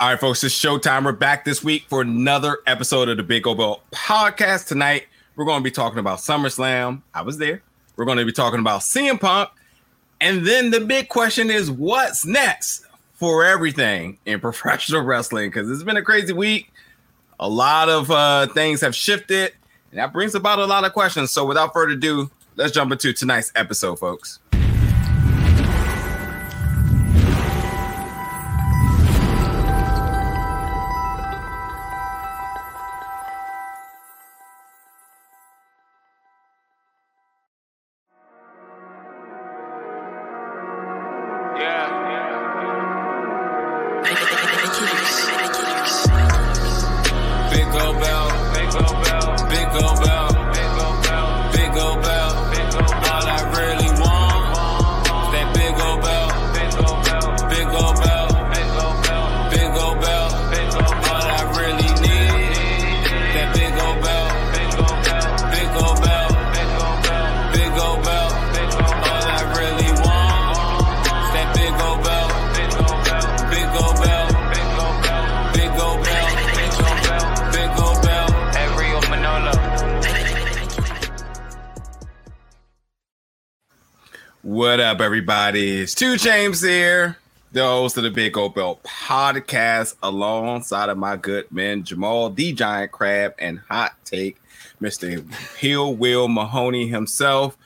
All right, folks, it's showtime. We're back this week for another episode of the Big Gold Belt podcast. Tonight, we're going to be talking about SummerSlam. I was there. We're going to be talking about CM Punk. And then the big question is what's next for everything in professional wrestling? Because it's been a crazy week. A lot of uh, things have shifted, and that brings about a lot of questions. So, without further ado, let's jump into tonight's episode, folks. It's Two James here, the host of the Big Gold Belt podcast, alongside of my good men Jamal, the Giant Crab, and Hot Take, Mr. Hill Will Mahoney himself.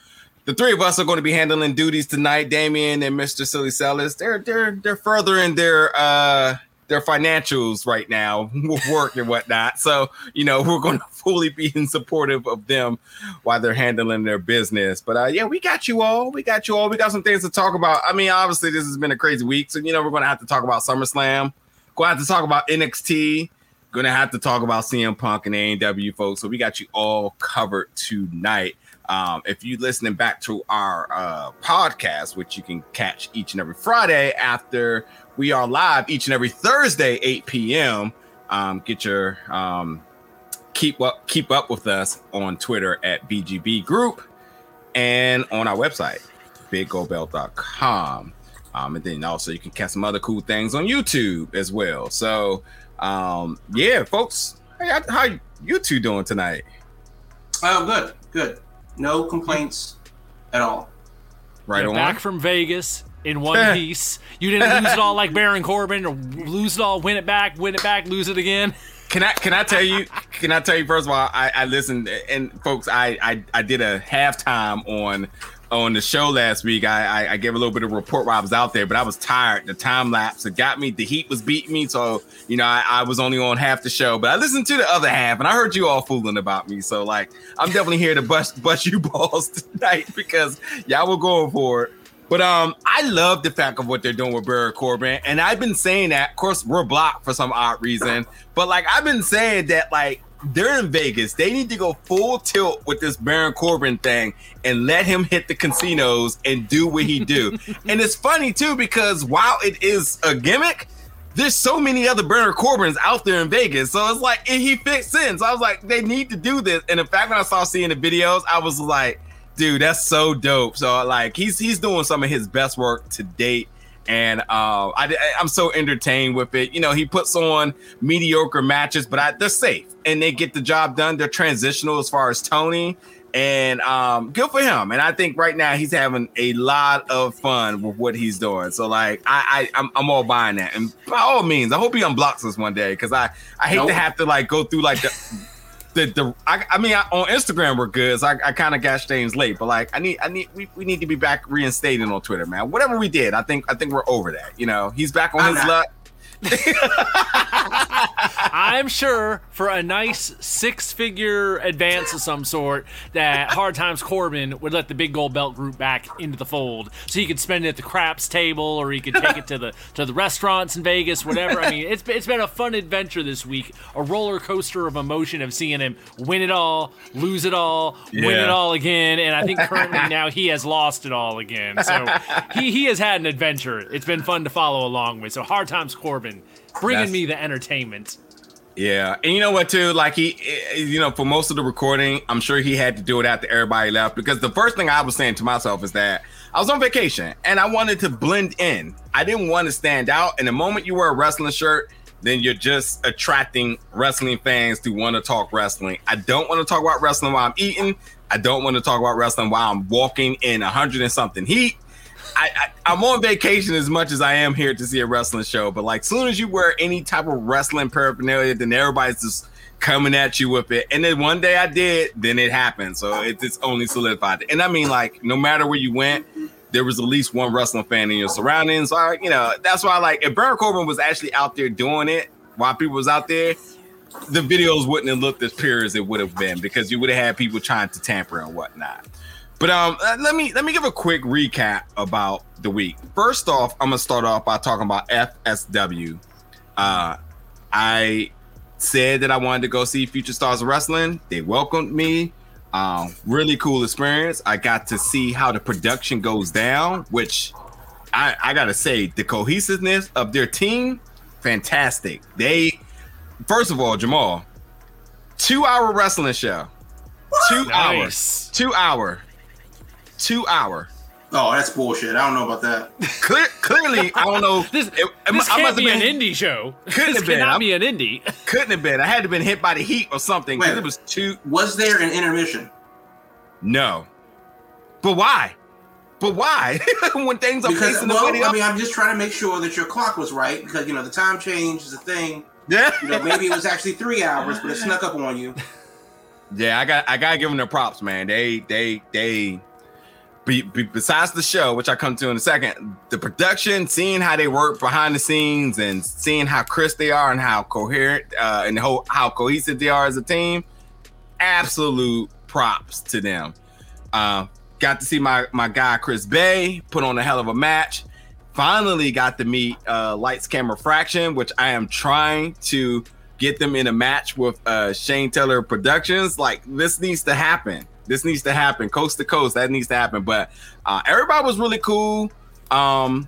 The three of us are going to be handling duties tonight. Damien and Mr. Silly Sellers, they're they're they're furthering their uh their financials right now with work and whatnot. So, you know, we're going to fully be in supportive of them while they're handling their business. But uh, yeah, we got you all. We got you all. We got some things to talk about. I mean, obviously, this has been a crazy week. So, you know, we're going to have to talk about SummerSlam. Going to have to talk about NXT. Going to have to talk about CM Punk and AEW, folks. So, we got you all covered tonight. Um, if you're listening back to our uh, podcast, which you can catch each and every Friday after we are live each and every Thursday, 8 p.m. Um, get your um, keep up keep up with us on Twitter at BGB Group and on our website, bigobelt.com. Um, and then also you can catch some other cool things on YouTube as well. So um, yeah, folks, how, how you two doing tonight? Oh, good, good. No complaints at all. Right on. Back from Vegas in one piece. You didn't lose it all like Baron Corbin, or lose it all, win it back, win it back, lose it again. Can I can I tell you? Can I tell you first of all? I, I listened and folks, I, I I did a halftime on on the show last week. I, I, I gave a little bit of report while I was out there, but I was tired. The time lapse it got me. The heat was beating me, so you know I, I was only on half the show. But I listened to the other half, and I heard you all fooling about me. So like I'm definitely here to bust bust you balls tonight because y'all were going for it. But um, I love the fact of what they're doing with Baron Corbin, and I've been saying that. Of course, we're blocked for some odd reason, but like I've been saying that, like they're in Vegas, they need to go full tilt with this Baron Corbin thing and let him hit the casinos and do what he do. and it's funny too because while it is a gimmick, there's so many other Baron Corbins out there in Vegas. So it's like he fits in. So I was like, they need to do this. And in fact, when I saw seeing the videos, I was like dude, that's so dope. So like he's he's doing some of his best work to date. And uh, I, I'm so entertained with it. You know, he puts on mediocre matches, but I, they're safe and they get the job done. They're transitional as far as Tony, and um, good for him. And I think right now he's having a lot of fun with what he's doing. So like, I, I I'm, I'm all buying that. And by all means, I hope he unblocks us one day because I I hate nope. to have to like go through like the the the I, I mean I, on Instagram we're good. So I, I kind of got things late, but like I need I need we, we need to be back reinstated on Twitter, man. Whatever we did, I think I think we're over that. You know, he's back on I'm his luck. I'm sure for a nice six figure advance of some sort that Hard Times Corbin would let the big gold belt group back into the fold so he could spend it at the craps table or he could take it to the to the restaurants in Vegas, whatever. I mean, it's it's been a fun adventure this week, a roller coaster of emotion of seeing him win it all, lose it all, yeah. win it all again, and I think currently now he has lost it all again. So he he has had an adventure. It's been fun to follow along with. So Hard Times Corbin bringing That's, me the entertainment. Yeah, and you know what too? Like he, you know, for most of the recording, I'm sure he had to do it after everybody left because the first thing I was saying to myself is that I was on vacation and I wanted to blend in. I didn't want to stand out. And the moment you wear a wrestling shirt, then you're just attracting wrestling fans to want to talk wrestling. I don't want to talk about wrestling while I'm eating. I don't want to talk about wrestling while I'm walking in a hundred and something heat. I, I, am on vacation as much as I am here to see a wrestling show, but like soon as you wear any type of wrestling paraphernalia, then everybody's just coming at you with it. And then one day I did, then it happened. So it, it's only solidified. And I mean, like, no matter where you went, there was at least one wrestling fan in your surroundings. So I, you know, that's why, like, if Baron Corbin was actually out there doing it while people was out there, the videos wouldn't have looked as pure as it would have been because you would have had people trying to tamper and whatnot. But um, uh, let me let me give a quick recap about the week. First off, I'm gonna start off by talking about FSW. Uh, I said that I wanted to go see Future Stars of Wrestling. They welcomed me. Um, really cool experience. I got to see how the production goes down, which I, I gotta say, the cohesiveness of their team, fantastic. They, first of all, Jamal, two hour wrestling show, two nice. hours, two hour, two hour. Oh, that's bullshit. I don't know about that. Clear, clearly, I don't know. this it, this I, can't I be been, an indie show. Couldn't this have been. Cannot I'm, be an indie. couldn't have been. I had to have been hit by the heat or something. Wait, it was too. Was there an intermission? No. But why? But why? when things are because, facing well, the way I mean, I'm just trying to make sure that your clock was right because you know the time change is a thing. Yeah. You know, maybe it was actually three hours, but it snuck up on you. Yeah, I got I gotta give them their props, man. They they they be, be, besides the show, which I come to in a second, the production, seeing how they work behind the scenes, and seeing how crisp they are, and how coherent uh, and how, how cohesive they are as a team, absolute props to them. Uh, got to see my my guy Chris Bey put on a hell of a match. Finally got to meet uh, Lights Camera Faction, which I am trying to get them in a match with uh, Shane Taylor Productions. Like this needs to happen this needs to happen coast to coast. That needs to happen. But uh, everybody was really cool. Um,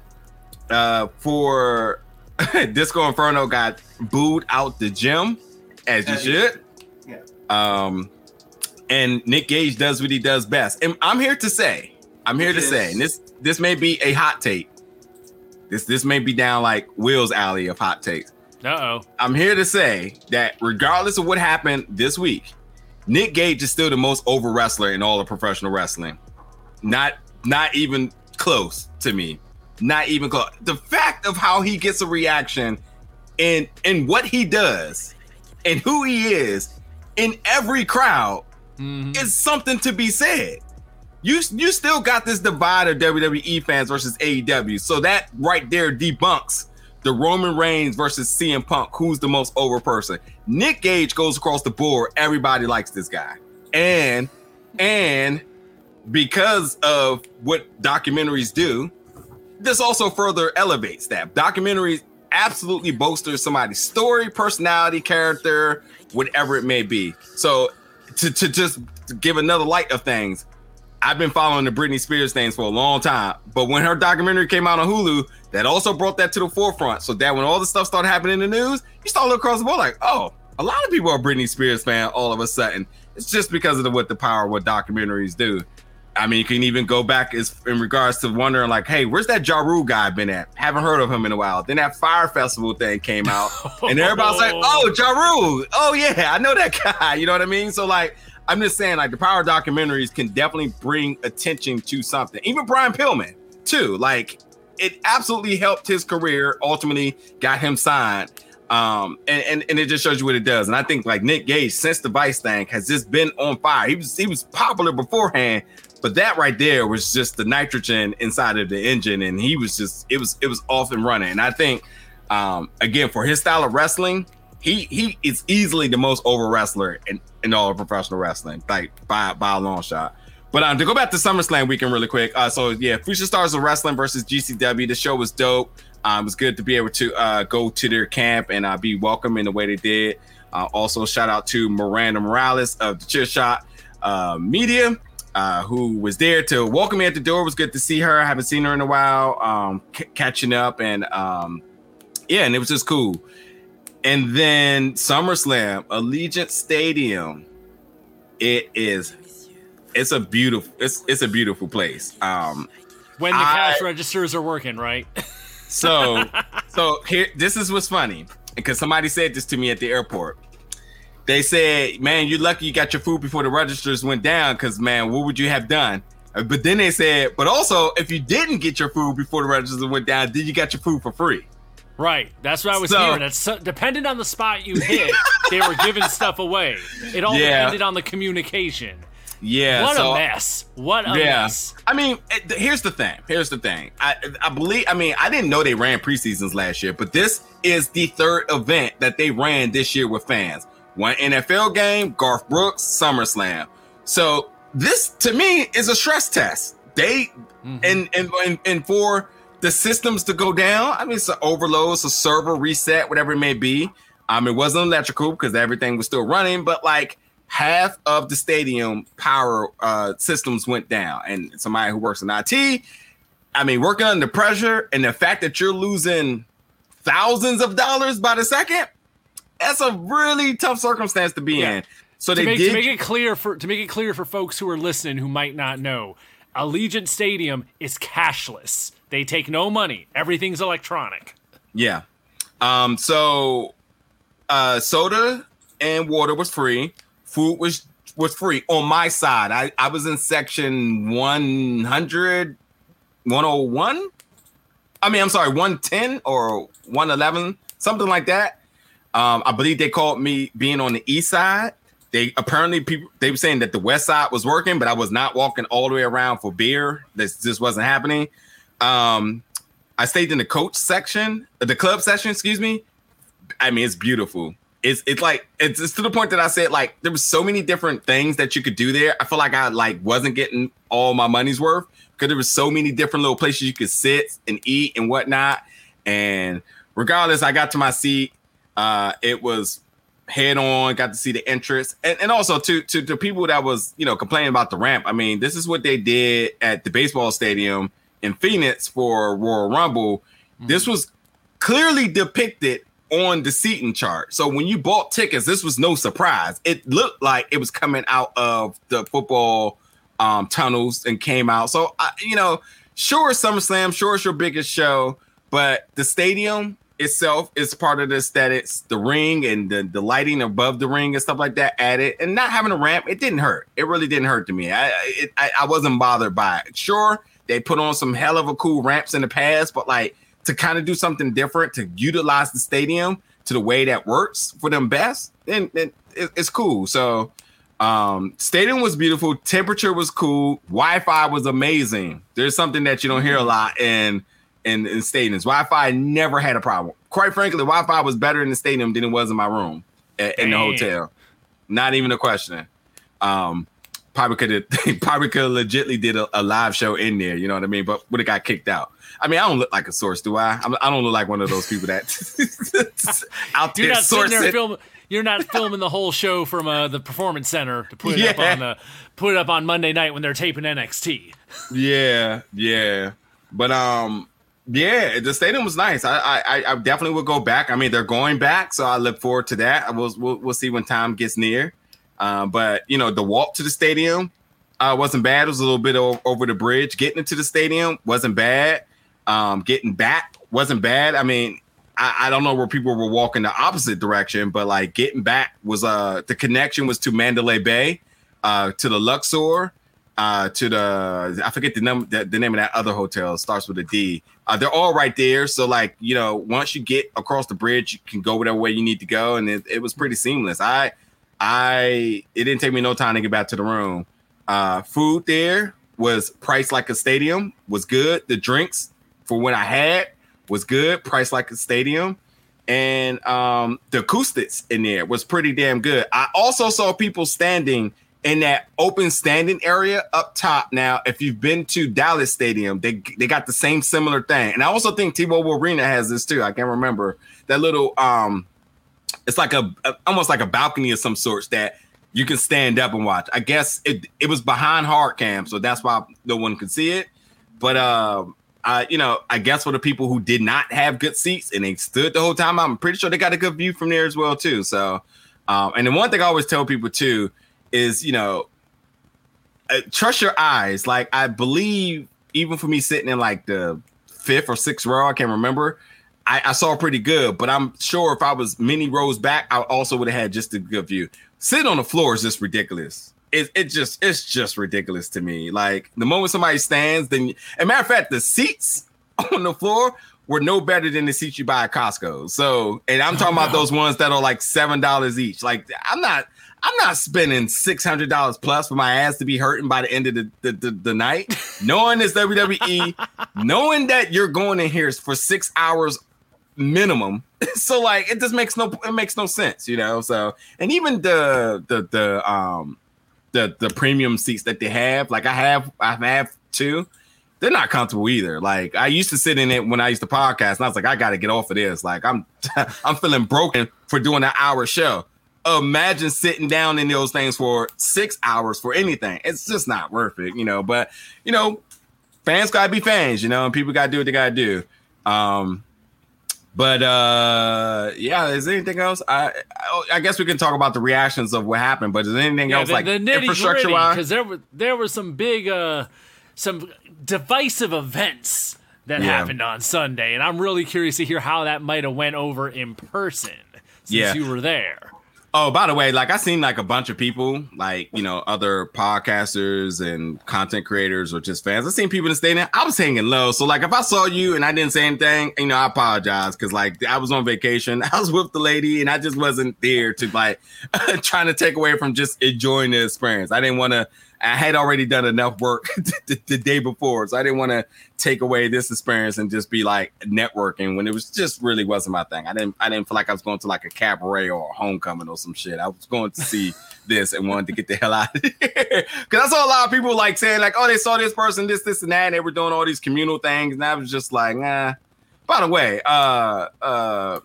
uh, for Disco Inferno got booed out the gym, as you should. Yeah. Um, and Nick Gage does what he does best. And I'm here to say, I'm here to say, and this this may be a hot take. This this may be down like Will's alley of hot takes. Uh oh. I'm here to say that regardless of what happened this week, Nick Gage is still the most over wrestler in all of professional wrestling. Not not even close to me. Not even close. The fact of how he gets a reaction and and what he does and who he is in every crowd mm-hmm. is something to be said. You you still got this divide of WWE fans versus AEW. So that right there debunks the Roman Reigns versus CM Punk, who's the most over person. Nick Gage goes across the board. Everybody likes this guy. And and because of what documentaries do, this also further elevates that. Documentaries absolutely bolster somebody's story, personality, character, whatever it may be. So to, to just give another light of things, I've been following the Britney Spears things for a long time. But when her documentary came out on Hulu, that also brought that to the forefront. So that when all the stuff started happening in the news, you start looking across the board like, oh, a lot of people are Britney Spears fan all of a sudden. It's just because of the, what the power of what documentaries do. I mean, you can even go back as in regards to wondering, like, hey, where's that Ja Rule guy been at? Haven't heard of him in a while. Then that Fyre Festival thing came out, and everybody's like, oh, Ja Rule. Oh yeah, I know that guy. You know what I mean? So like, I'm just saying, like the power documentaries can definitely bring attention to something. Even Brian Pillman, too. Like it absolutely helped his career. Ultimately, got him signed. Um, and, and and it just shows you what it does. And I think like Nick Gage, since the Vice thing, has just been on fire. He was he was popular beforehand, but that right there was just the nitrogen inside of the engine, and he was just it was it was off and running. And I think um again for his style of wrestling, he he is easily the most over wrestler in, in all of professional wrestling, like by by a long shot. But um, to go back to SummerSlam weekend really quick. Uh, so yeah, Future Stars of Wrestling versus GCW. The show was dope. Um, it was good to be able to uh, go to their camp and uh, be welcome in the way they did. Uh, also, shout out to Miranda Morales of the Chair Shot uh, Media, uh, who was there to welcome me at the door. It was good to see her. I haven't seen her in a while. Um, c- catching up and um, yeah, and it was just cool. And then SummerSlam, Allegiant Stadium. It is it's a beautiful it's it's a beautiful place. Um when the I, cash registers are working, right? so so here this is what's funny. because somebody said this to me at the airport. They said, "Man, you're lucky you got your food before the registers went down, because man, what would you have done?" Uh, but then they said, "But also, if you didn't get your food before the registers went down, then you got your food for free?" Right. That's what I was so, hearing. That's so, depending on the spot you hit, they were giving stuff away. It all yeah. depended on the communication. Yeah. What so, a mess. What a yeah. mess. I mean, here's the thing. Here's the thing. I I believe. I mean, I didn't know they ran preseasons last year, but this is the third event that they ran this year with fans. One NFL game, Garth Brooks, SummerSlam. So this to me is a stress test. They mm-hmm. and, and and and for the systems to go down. I mean, it's an overload, it's a server reset, whatever it may be. Um, it wasn't electrical because everything was still running, but like half of the stadium power uh, systems went down. And somebody who works in IT, I mean, working under pressure and the fact that you're losing thousands of dollars by the second, that's a really tough circumstance to be yeah. in. So to they make, did to make it clear for to make it clear for folks who are listening who might not know. Allegiant Stadium is cashless. They take no money. Everything's electronic. Yeah. Um, so uh, soda and water was free. Food was was free on my side. I, I was in section 100, 101. I mean, I'm sorry, 110 or 111, something like that. Um, I believe they called me being on the east side. They apparently people they were saying that the west side was working, but I was not walking all the way around for beer. This just wasn't happening. Um, I stayed in the coach section, the club section, excuse me. I mean, it's beautiful. It's it's like it's, it's to the point that I said like there was so many different things that you could do there. I feel like I like wasn't getting all my money's worth because there was so many different little places you could sit and eat and whatnot. And regardless, I got to my seat. Uh, it was head on, got to see the entrance, and, and also to to to people that was you know complaining about the ramp. I mean, this is what they did at the baseball stadium in Phoenix for Royal Rumble, mm-hmm. this was clearly depicted on the seating chart. So when you bought tickets, this was no surprise. It looked like it was coming out of the football um, tunnels and came out. So uh, you know, sure, SummerSlam, sure, it's your biggest show, but the stadium itself is part of the aesthetics. The ring and the, the lighting above the ring and stuff like that added, and not having a ramp, it didn't hurt. It really didn't hurt to me. I it, I, I wasn't bothered by it. Sure, they put on some hell of a cool ramps in the past, but like to kind of do something different to utilize the stadium to the way that works for them best, then, then it's cool. So um stadium was beautiful, temperature was cool, Wi-Fi was amazing. There's something that you don't hear a mm-hmm. lot in in, in stadiums. Wi-Fi never had a problem. Quite frankly, Wi-Fi was better in the stadium than it was in my room at, in the hotel. Not even a question. Um, probably could have probably could have legitly did a, a, live show in there. You know what I mean? But would have got kicked out. I mean, I don't look like a source, do I? I'm, I do not look like one of those people that out you're there not sitting there filming. You're not filming the whole show from uh, the performance center to put it yeah. up on the put it up on Monday night when they're taping NXT. yeah, yeah, but um, yeah, the stadium was nice. I, I I definitely would go back. I mean, they're going back, so I look forward to that. I will we'll, we'll see when time gets near. Uh, but you know, the walk to the stadium uh, wasn't bad. It was a little bit o- over the bridge. Getting into the stadium wasn't bad. Um, getting back wasn't bad. I mean, I, I, don't know where people were walking the opposite direction, but like getting back was uh the connection was to Mandalay Bay, uh, to the Luxor, uh, to the I forget the name the, the name of that other hotel. Starts with a D. Uh, they're all right there. So like you know, once you get across the bridge, you can go whatever way you need to go, and it, it was pretty seamless. I I it didn't take me no time to get back to the room. Uh, food there was priced like a stadium, was good. The drinks for what I had was good, priced like a stadium. And um, the acoustics in there was pretty damn good. I also saw people standing in that open standing area up top. Now, if you've been to Dallas Stadium, they they got the same similar thing. And I also think T-Mobile Arena has this too. I can't remember that little um it's like a, a, almost like a balcony of some sorts that you can stand up and watch. I guess it it was behind hard cam, so that's why no one could see it. But uh, I you know I guess for the people who did not have good seats and they stood the whole time, I'm pretty sure they got a good view from there as well too. So, um, and the one thing I always tell people too is you know uh, trust your eyes. Like I believe even for me sitting in like the fifth or sixth row, I can't remember. I, I, saw pretty good, but I'm sure if I was many rows back, I also would have had just a good view. Sitting on the floor is just ridiculous. It, it just it's just ridiculous to me. Like the moment somebody stands, then a matter of fact, the seats on the floor were no better than the seats you buy at Costco. So, and I'm talking oh, about those ones that are like seven dollars each. Like I'm not I'm not spending six hundred dollars plus for my ass to be hurting by the end of the the, the, the night. knowing it's WWE, knowing that you're going in here for six hours minimum. so like it just makes no it makes no sense, you know. So and even the the the um the the premium seats that they have, like I have I have two, they're not comfortable either. Like I used to sit in it when I used to podcast, and I was like, I gotta get off of this. Like I'm I'm feeling broken for doing an hour show. Imagine sitting down in those things for six hours for anything. It's just not worth it, you know. But you know, fans gotta be fans, you know, and people gotta do what they gotta do. Um, but uh yeah, is there anything else? I I guess we can talk about the reactions of what happened, but is there anything yeah, else the, like the infrastructure wise? Because there were there were some big uh some divisive events that yeah. happened on Sunday, and I'm really curious to hear how that might have went over in person since yeah. you were there. Oh, by the way, like I seen like a bunch of people, like you know, other podcasters and content creators or just fans. I seen people in the stadium. I was hanging low, so like if I saw you and I didn't say anything, you know, I apologize because like I was on vacation. I was with the lady and I just wasn't there to like trying to take away from just enjoying the experience. I didn't want to I had already done enough work the, the, day before, so I didn't want to take away this experience and just be like networking when it was just really wasn't my thing. I didn't I didn't feel like I was going to like a cabaret or a homecoming or some shit. I was going to see this and wanted to get the hell out of here because I saw a lot of people like saying like, oh, they saw this person, this, this, and that, and they were doing all these communal things, and I was just like, nah. By the way, uh, uh,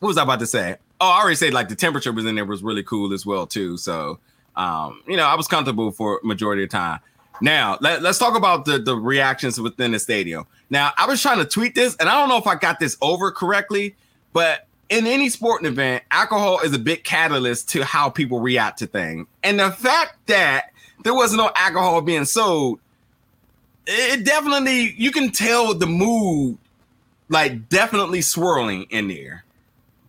what was I about to say? Oh, I already said like the temperature was in there was really cool as well too. So um, you know, I was comfortable for majority of time. Now let, us talk about the the reactions within the stadium. Now I was trying to tweet this, and I don't know if I got this over correctly, but in any sporting event, alcohol is a big catalyst to how people react to things. And the fact that there was no alcohol being sold, it definitely you can tell the mood like definitely swirling in there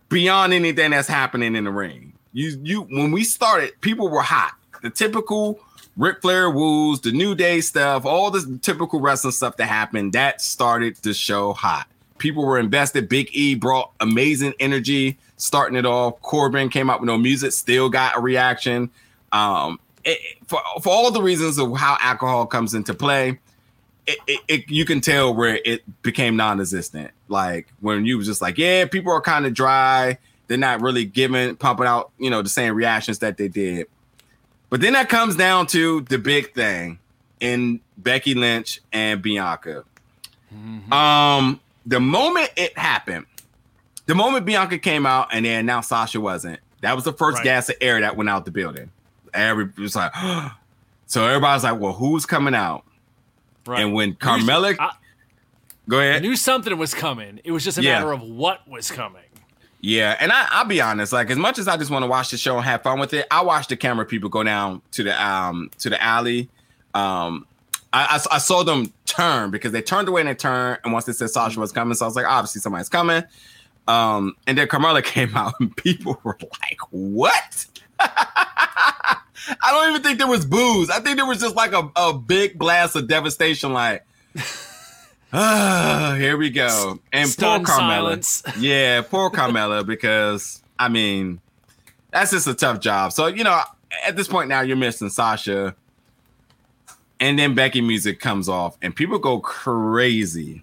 beyond anything that's happening in the ring. You you when we started, people were hot. The typical Ric Flair woos, the New Day stuff, all the typical wrestling stuff that happened, that started the show hot. People were invested. Big E brought amazing energy, starting it off. Corbin came out with no music, still got a reaction. Um, it, for for all the reasons of how alcohol comes into play, it, it, it, you can tell where it became non-existent. Like when you was just like, yeah, people are kind of dry they're not really giving pumping out you know the same reactions that they did but then that comes down to the big thing in becky lynch and bianca mm-hmm. um the moment it happened the moment bianca came out and they announced sasha wasn't that was the first right. gas of air that went out the building every was like so everybody's like well who's coming out right. and when carmella I, go ahead I knew something was coming it was just a yeah. matter of what was coming yeah, and I, will be honest. Like as much as I just want to watch the show and have fun with it, I watch the camera people go down to the um to the alley. Um, I, I, I saw them turn because they turned away and they turned, and once they said Sasha was coming, so I was like, obviously somebody's coming. Um, and then Carmella came out, and people were like, "What?" I don't even think there was booze. I think there was just like a, a big blast of devastation, like. Ah, here we go. And Stun poor Carmella. Silence. Yeah, poor Carmella because I mean, that's just a tough job. So you know, at this point now, you're missing Sasha, and then Becky music comes off, and people go crazy.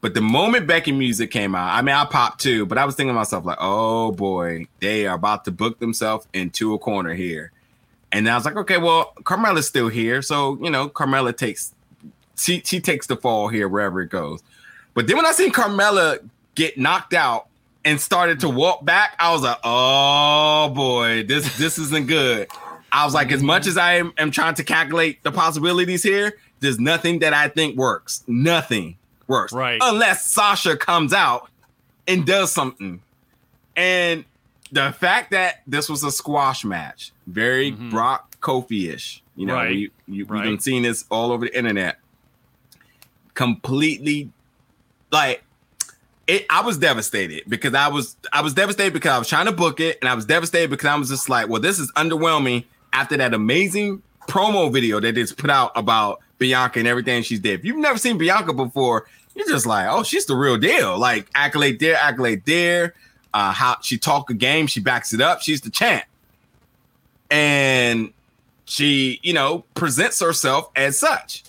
But the moment Becky music came out, I mean, I popped too, but I was thinking to myself, like, oh boy, they are about to book themselves into a corner here. And I was like, okay, well, Carmella's still here. So, you know, Carmella takes she she takes the fall here wherever it goes. But then when I seen Carmella get knocked out and started to walk back, I was like, oh boy, this this isn't good. I was like, as much as I am, am trying to calculate the possibilities here, there's nothing that I think works. Nothing works. Right. Unless Sasha comes out and does something. And the fact that this was a squash match, very mm-hmm. Brock Kofi-ish. You know, right. we, you, right. we've been seeing this all over the internet completely like it, I was devastated because I was I was devastated because I was trying to book it, and I was devastated because I was just like, well, this is underwhelming after that amazing promo video that it's put out about Bianca and everything she's did. If you've never seen Bianca before, you're just like, oh, she's the real deal. Like accolade there, accolade there. Uh, how she talk a game, she backs it up. She's the champ, and she, you know, presents herself as such.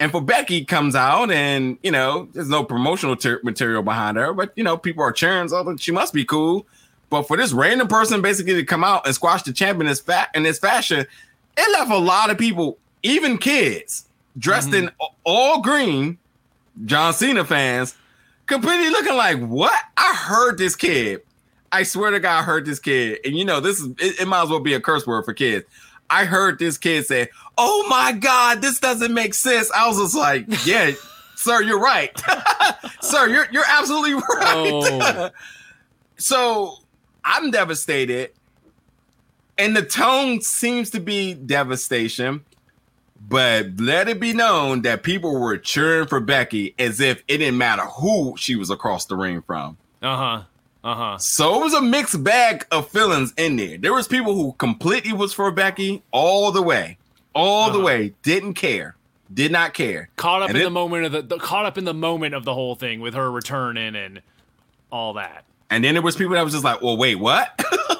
And for Becky comes out and you know there's no promotional ter- material behind her, but you know people are cheering, so she must be cool. But for this random person basically to come out and squash the champion in this fat in this fashion, it left a lot of people, even kids, dressed mm-hmm. in all green, John Cena fans, completely looking like what? I heard this kid. I swear to God, I heard this kid, and you know this is it, it might as well be a curse word for kids. I heard this kid say, "Oh my God, this doesn't make sense." I was just like, "Yeah, sir, you're right, sir. You're you're absolutely right." Oh. so I'm devastated, and the tone seems to be devastation. But let it be known that people were cheering for Becky as if it didn't matter who she was across the ring from. Uh huh. Uh-huh. So it was a mixed bag of feelings in there. There was people who completely was for Becky all the way. All uh-huh. the way. Didn't care. Did not care. Caught up and in it, the moment of the, the, caught up in the moment of the whole thing with her returning and all that. And then there was people that was just like, well, wait, what?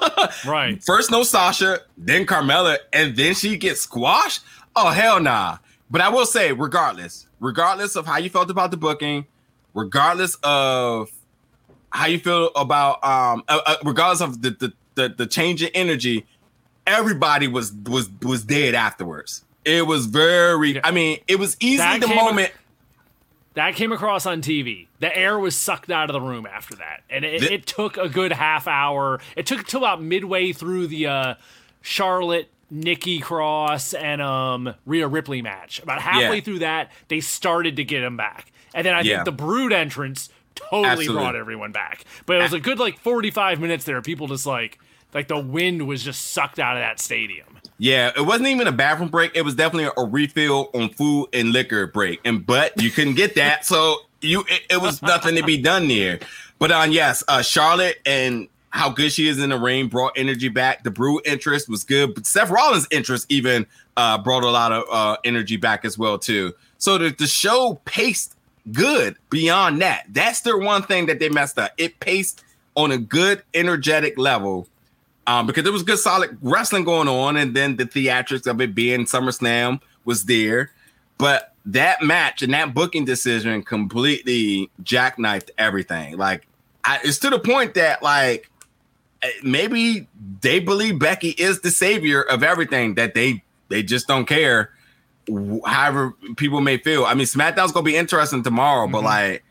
right. First no Sasha, then Carmella, and then she gets squashed? Oh hell nah. But I will say, regardless, regardless of how you felt about the booking, regardless of how you feel about um uh, uh, regardless of the, the the the change in energy everybody was was was dead afterwards it was very i mean it was easy that the moment that came across on TV. The air was sucked out of the room after that, and it, the, it took a good half hour. It took till about midway through the uh, Charlotte Nikki Cross and um, Rhea Ripley match. About halfway yeah. through that, they started to get him back, and then I yeah. think the Brood entrance totally Absolutely. brought everyone back. But it was a good like 45 minutes there. People just like like the wind was just sucked out of that stadium. Yeah, it wasn't even a bathroom break. It was definitely a refill on food and liquor break. And but you couldn't get that, so you it, it was nothing to be done there. But on um, yes, uh, Charlotte and how good she is in the ring brought energy back. The Brood interest was good, but Seth Rollins' interest even uh, brought a lot of uh, energy back as well too. So the, the show paced good beyond that. That's their one thing that they messed up. It paced on a good, energetic level um, because there was good, solid wrestling going on, and then the theatrics of it being SummerSlam was there. But that match and that booking decision completely jackknifed everything. Like, I, it's to the point that like eh, maybe they believe Becky is the savior of everything that they they just don't care however people may feel. I mean, SmackDown's gonna be interesting tomorrow, mm-hmm. but like,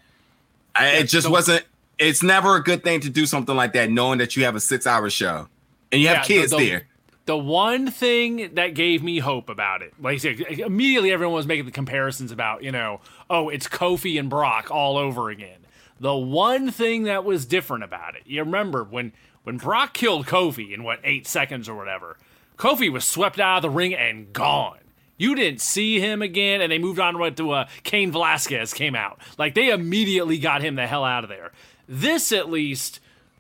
I, it just so, wasn't. It's never a good thing to do something like that, knowing that you have a six-hour show and you have kids the, the, there. The one thing that gave me hope about it, like said, immediately everyone was making the comparisons about, you know, oh, it's Kofi and Brock all over again. The one thing that was different about it, you remember when when Brock killed Kofi in what eight seconds or whatever, Kofi was swept out of the ring and gone. You didn't see him again, and they moved on right to uh, Cain Velasquez came out. Like they immediately got him the hell out of there. This, at least,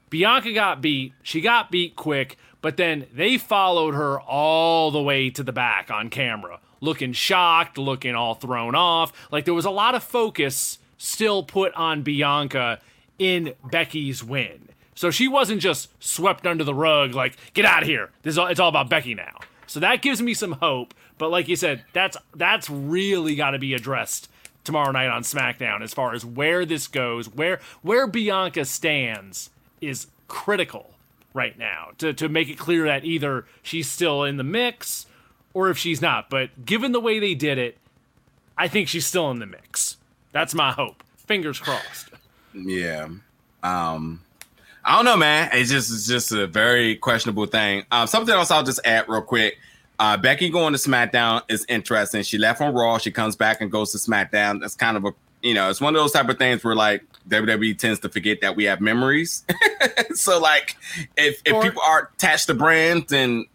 Bianca got beat. She got beat quick, but then they followed her all the way to the back on camera, looking shocked, looking all thrown off. Like there was a lot of focus still put on Bianca in Becky's win. So she wasn't just swept under the rug, like, get out of here. This is all, it's all about Becky now. So that gives me some hope. But like you said, that's that's really got to be addressed tomorrow night on SmackDown as far as where this goes, where where Bianca stands is critical right now to to make it clear that either she's still in the mix or if she's not. But given the way they did it, I think she's still in the mix. That's my hope. Fingers crossed. Yeah. Um I don't know, man. It's just it's just a very questionable thing. Um, something else I'll just add real quick. Uh, Becky going to SmackDown is interesting. She left on Raw. She comes back and goes to SmackDown. That's kind of a you know, it's one of those type of things where like WWE tends to forget that we have memories. so like, if if or, people are attached to brands, then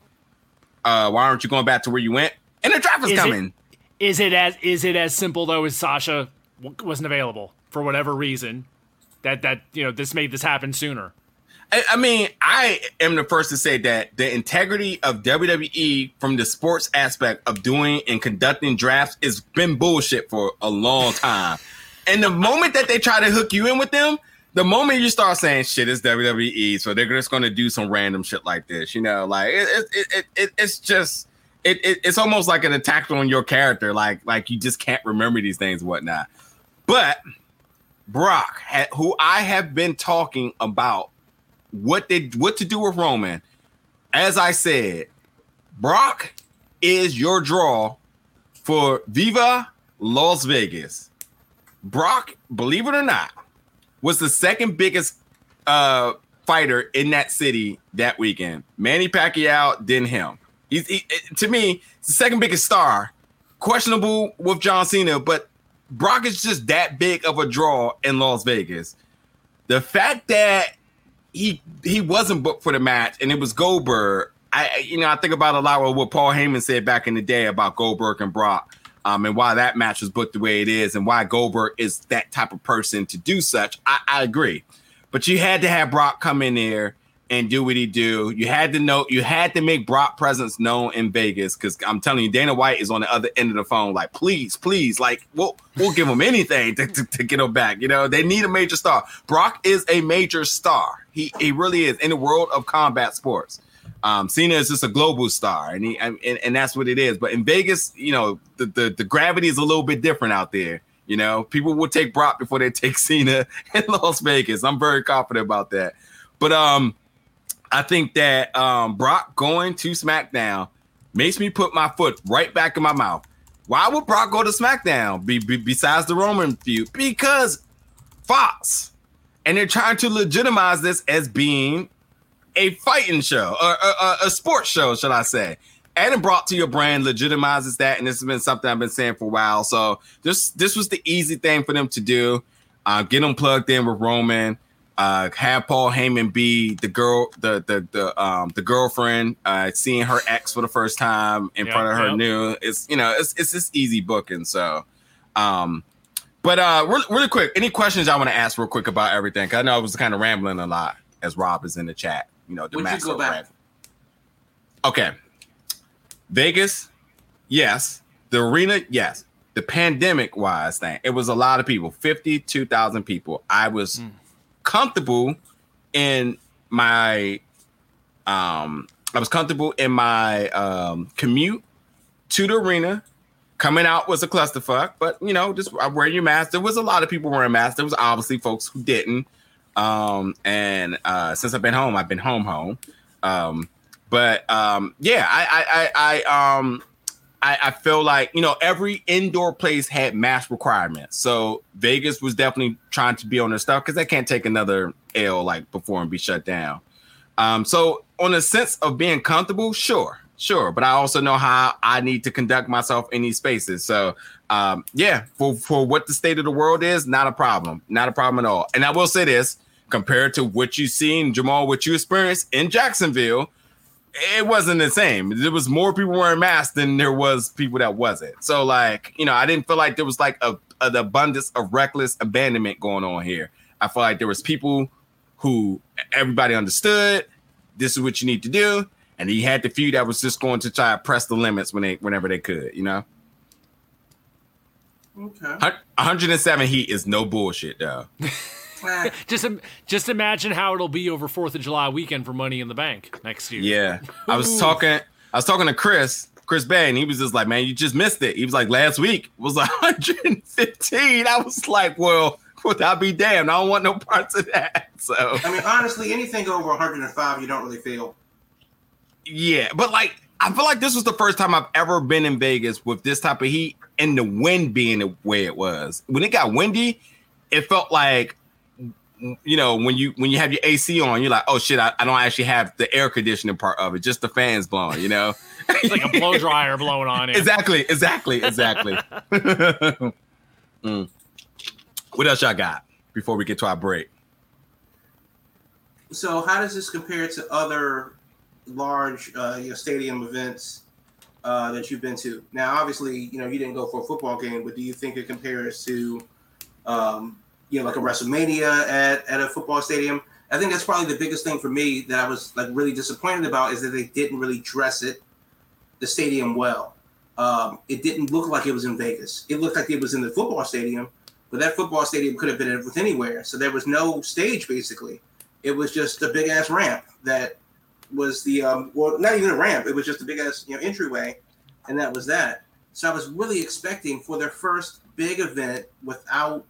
uh, why aren't you going back to where you went? And the draft is, is coming. It, is it as is it as simple though as Sasha wasn't available for whatever reason? that that you know this made this happen sooner. I, mean, I am the first to say that the integrity of WWE from the sports aspect of doing and conducting drafts has been bullshit for a long time. and the moment that they try to hook you in with them, the moment you start saying shit is WWE, so they're just going to do some random shit like this, you know, like it, it, it, it it's just it, it, it's almost like an attack on your character, like like you just can't remember these things, whatnot. But Brock, who I have been talking about what they what to do with Roman. As I said, Brock is your draw for Viva Las Vegas. Brock, believe it or not, was the second biggest uh, fighter in that city that weekend. Manny Pacquiao, then him. He's he, to me the second biggest star. Questionable with John Cena, but Brock is just that big of a draw in Las Vegas. The fact that he he wasn't booked for the match, and it was Goldberg. I you know I think about a lot of what Paul Heyman said back in the day about Goldberg and Brock, um, and why that match was booked the way it is, and why Goldberg is that type of person to do such. I, I agree, but you had to have Brock come in there and do what he do. You had to know, you had to make Brock presence known in Vegas because I'm telling you, Dana White is on the other end of the phone. Like, please, please, like we'll we'll give him anything to, to, to, get him back. You know, they need a major star. Brock is a major star. He he really is in the world of combat sports. Um, Cena is just a global star, and he and, and that's what it is. But in Vegas, you know, the, the the gravity is a little bit different out there. You know, people will take Brock before they take Cena in Las Vegas. I'm very confident about that. But um, I think that um, Brock going to SmackDown makes me put my foot right back in my mouth. Why would Brock go to SmackDown be, be, besides the Roman feud? Because Fox, and they're trying to legitimize this as being a fighting show, or a, a, sports show, should I say? Adding Brock to your brand legitimizes that, and this has been something I've been saying for a while. So this this was the easy thing for them to do. Uh, get them plugged in with Roman uh, have Paul Heyman be the girl, the the the um the girlfriend, uh, seeing her ex for the first time in yep, front of her yep. new. It's you know it's it's just easy booking. So, um, but uh, really, really quick, any questions I want to ask real quick about everything? I know I was kind of rambling a lot as Rob is in the chat. You know, the Would. You go back? Okay, Vegas, yes. The arena, yes. The pandemic wise thing, it was a lot of people, fifty two thousand people. I was. Mm comfortable in my um I was comfortable in my um commute to the arena. Coming out was a clusterfuck, but you know, just wearing your mask. There was a lot of people wearing masks. There was obviously folks who didn't. Um, and uh, since I've been home, I've been home home. Um, but um, yeah, I I I, I um I, I feel like you know every indoor place had mask requirements. So Vegas was definitely trying to be on their stuff because they can't take another L like before and be shut down. Um, so on a sense of being comfortable, sure, sure. But I also know how I need to conduct myself in these spaces. So um, yeah, for for what the state of the world is, not a problem, not a problem at all. And I will say this: compared to what you've seen, Jamal, what you experienced in Jacksonville it wasn't the same. There was more people wearing masks than there was people that wasn't. So like, you know, I didn't feel like there was like a, an abundance of reckless abandonment going on here. I feel like there was people who everybody understood this is what you need to do, and he had the few that was just going to try to press the limits when they whenever they could, you know. Okay. 107 heat is no bullshit though. just just imagine how it'll be over Fourth of July weekend for Money in the Bank next year. Yeah, I was talking. I was talking to Chris. Chris Bey, and he was just like, "Man, you just missed it." He was like, "Last week was 115." I was like, "Well, well, I'll be damned. I don't want no parts of that." So, I mean, honestly, anything over 105, you don't really feel. Yeah, but like, I feel like this was the first time I've ever been in Vegas with this type of heat and the wind being the way it was. When it got windy, it felt like you know, when you when you have your AC on, you're like, oh shit, I, I don't actually have the air conditioning part of it, just the fans blowing, you know. it's like a blow dryer blowing on it. Exactly, exactly, exactly. mm. What else y'all got before we get to our break? So, how does this compare to other large uh, you know, stadium events uh, that you've been to? Now, obviously, you know you didn't go for a football game, but do you think it compares to um, you know, like a WrestleMania at, at a football stadium. I think that's probably the biggest thing for me that I was like really disappointed about is that they didn't really dress it, the stadium well. Um, it didn't look like it was in Vegas. It looked like it was in the football stadium, but that football stadium could have been with anywhere. So there was no stage basically. It was just a big ass ramp that was the um, well, not even a ramp. It was just a big ass you know entryway, and that was that. So I was really expecting for their first big event without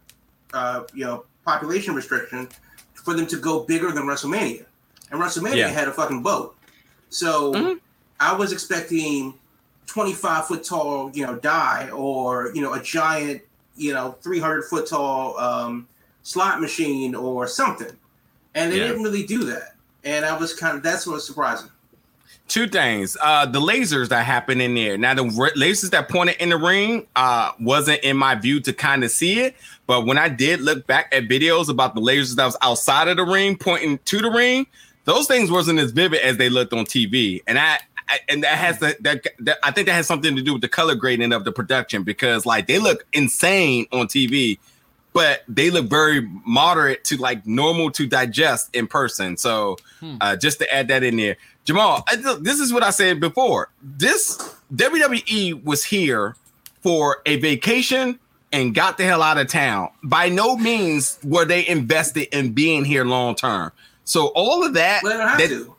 uh, you know population restriction for them to go bigger than WrestleMania, and WrestleMania yeah. had a fucking boat. So mm-hmm. I was expecting 25 foot tall, you know, die or you know a giant, you know, 300 foot tall um, slot machine or something, and they yeah. didn't really do that. And I was kind of that's what was surprising two things. Uh, the lasers that happened in there. Now, the lasers that pointed in the ring uh, wasn't in my view to kind of see it. But when I did look back at videos about the lasers that was outside of the ring pointing to the ring, those things wasn't as vivid as they looked on TV. And I, I and that has the, that, that I think that has something to do with the color grading of the production because like they look insane on TV but they look very moderate to like normal to digest in person. So hmm. uh, just to add that in there, Jamal, I, this is what I said before. This WWE was here for a vacation and got the hell out of town. By no means were they invested in being here long term. So all of that, well, they don't have that, to.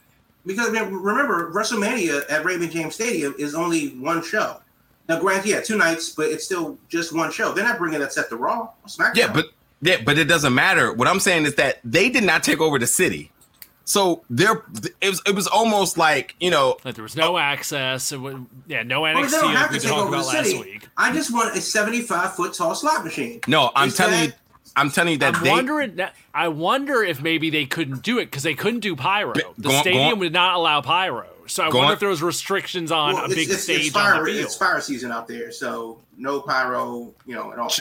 Because remember, WrestleMania at Raymond James Stadium is only one show. Now, granted, yeah, two nights, but it's still just one show. They're not bringing that set to Raw, SmackDown. Yeah, but yeah, but it doesn't matter. What I'm saying is that they did not take over the city. So there, it was it was almost like you know, like there was no access. It was, yeah, no NXT. Well, like we talked about last week. I just want a 75 foot tall slot machine. No, I'm Is telling that, you, I'm telling you that I'm they, wondering. I wonder if maybe they couldn't do it because they couldn't do pyro. The go, stadium go would not allow pyro. So I wonder on. if there was restrictions on well, a big it's, stage it's fire, on the field. It's fire season out there, so no pyro, you know, at all.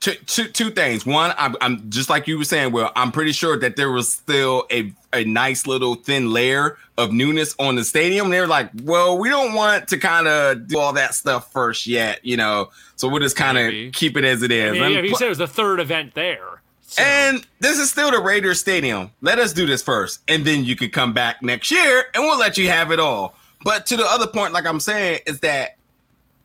Two, two, two things. One, I'm, I'm just like you were saying. Well, I'm pretty sure that there was still a a nice little thin layer of newness on the stadium. They're like, well, we don't want to kind of do all that stuff first yet, you know. So we'll just kind of keep it as it is. I mean, yeah, you said it was the third event there. And this is still the Raiders Stadium. Let us do this first, and then you can come back next year, and we'll let you have it all. But to the other point, like I'm saying, is that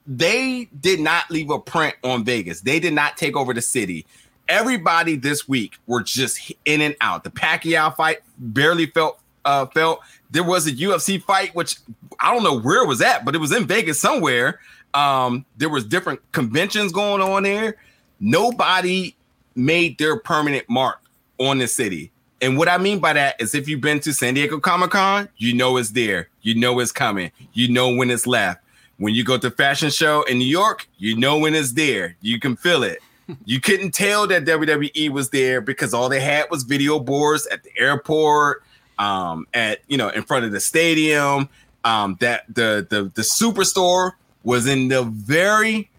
they did not leave a print on Vegas. They did not take over the city. Everybody this week were just in and out. The Pacquiao fight barely felt uh, felt. There was a UFC fight, which I don't know where it was at, but it was in Vegas somewhere. Um, there was different conventions going on there. Nobody made their permanent mark on the city. And what I mean by that is if you've been to San Diego Comic Con, you know it's there. You know it's coming. You know when it's left. When you go to fashion show in New York, you know when it's there. You can feel it. you couldn't tell that WWE was there because all they had was video boards at the airport, um, at you know, in front of the stadium. Um, that the the the superstore was in the very,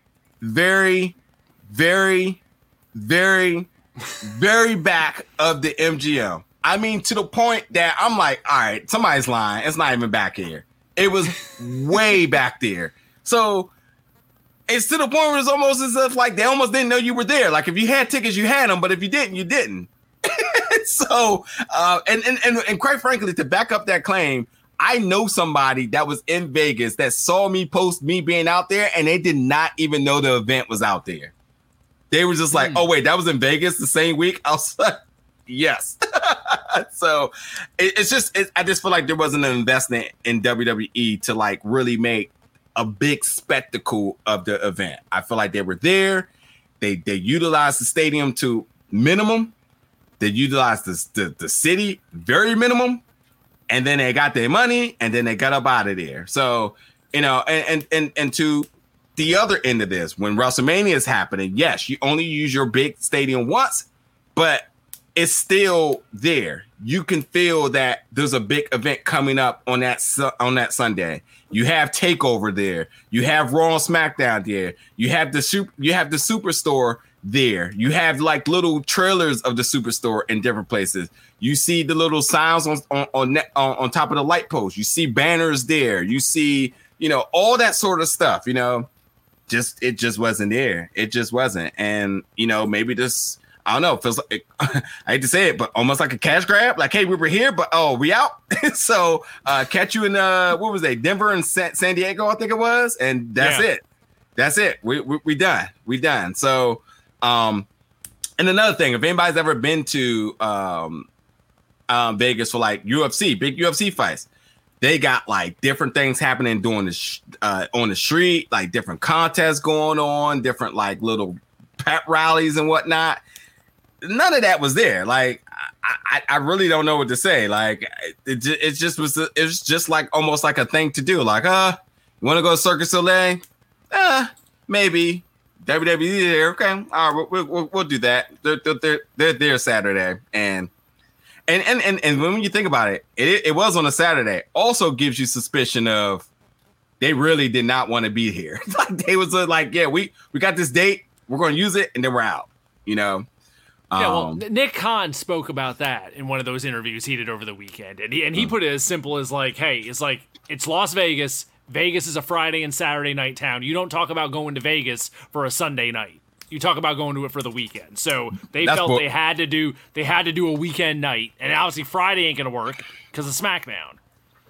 very, very very, very back of the MGM. I mean, to the point that I'm like, all right, somebody's lying. It's not even back here. It was way back there. So it's to the point where it's almost as if like they almost didn't know you were there. Like if you had tickets, you had them, but if you didn't, you didn't. so uh, and, and and and quite frankly, to back up that claim, I know somebody that was in Vegas that saw me post me being out there, and they did not even know the event was out there. They were just like, mm. oh wait, that was in Vegas the same week. I was like, yes. so it, it's just, it, I just feel like there wasn't an investment in WWE to like really make a big spectacle of the event. I feel like they were there. They they utilized the stadium to minimum. They utilized the, the, the city very minimum, and then they got their money, and then they got up out of there. So you know, and and and, and to the other end of this, when WrestleMania is happening, yes, you only use your big stadium once, but it's still there. You can feel that there's a big event coming up on that on that Sunday. You have Takeover there. You have Raw and SmackDown there. You have the super. You have the Superstore there. You have like little trailers of the Superstore in different places. You see the little signs on on on, on, on top of the light post. You see banners there. You see you know all that sort of stuff. You know just it just wasn't there. It just wasn't. And you know, maybe this I don't know. Feels like I hate to say it, but almost like a cash grab. Like, hey, we were here, but oh, we out. so uh catch you in uh what was they? Denver and San, San Diego, I think it was, and that's Yeah. it. That's it. We, we we done. We done. So um and another thing, if anybody's ever been to um um Vegas for like UFC, big UFC fights, they got like different things happening during the sh- uh, on the street, like different contests going on, different like little pep rallies and whatnot. None of that was there. Like I, I, I really don't know what to say. Like it, it just was. It was just like almost like a thing to do. Like, uh, you want to go to Circus Soleil? Uh, maybe. WWE there. Okay, all right, we'll, we'll, we'll do that. They're, they're, they're, they're there Saturday, and and and and, and when you think about it, it it was on a Saturday. Also gives you suspicion of they really did not want to be here. like they was like, yeah, we we got this date, we're going to use it, and then we're out. You know. Yeah, well, Um, Nick Khan spoke about that in one of those interviews he did over the weekend, and he and he put it as simple as like, "Hey, it's like it's Las Vegas. Vegas is a Friday and Saturday night town. You don't talk about going to Vegas for a Sunday night. You talk about going to it for the weekend. So they That's felt bull- they had to do they had to do a weekend night, and obviously Friday ain't gonna work because of SmackDown.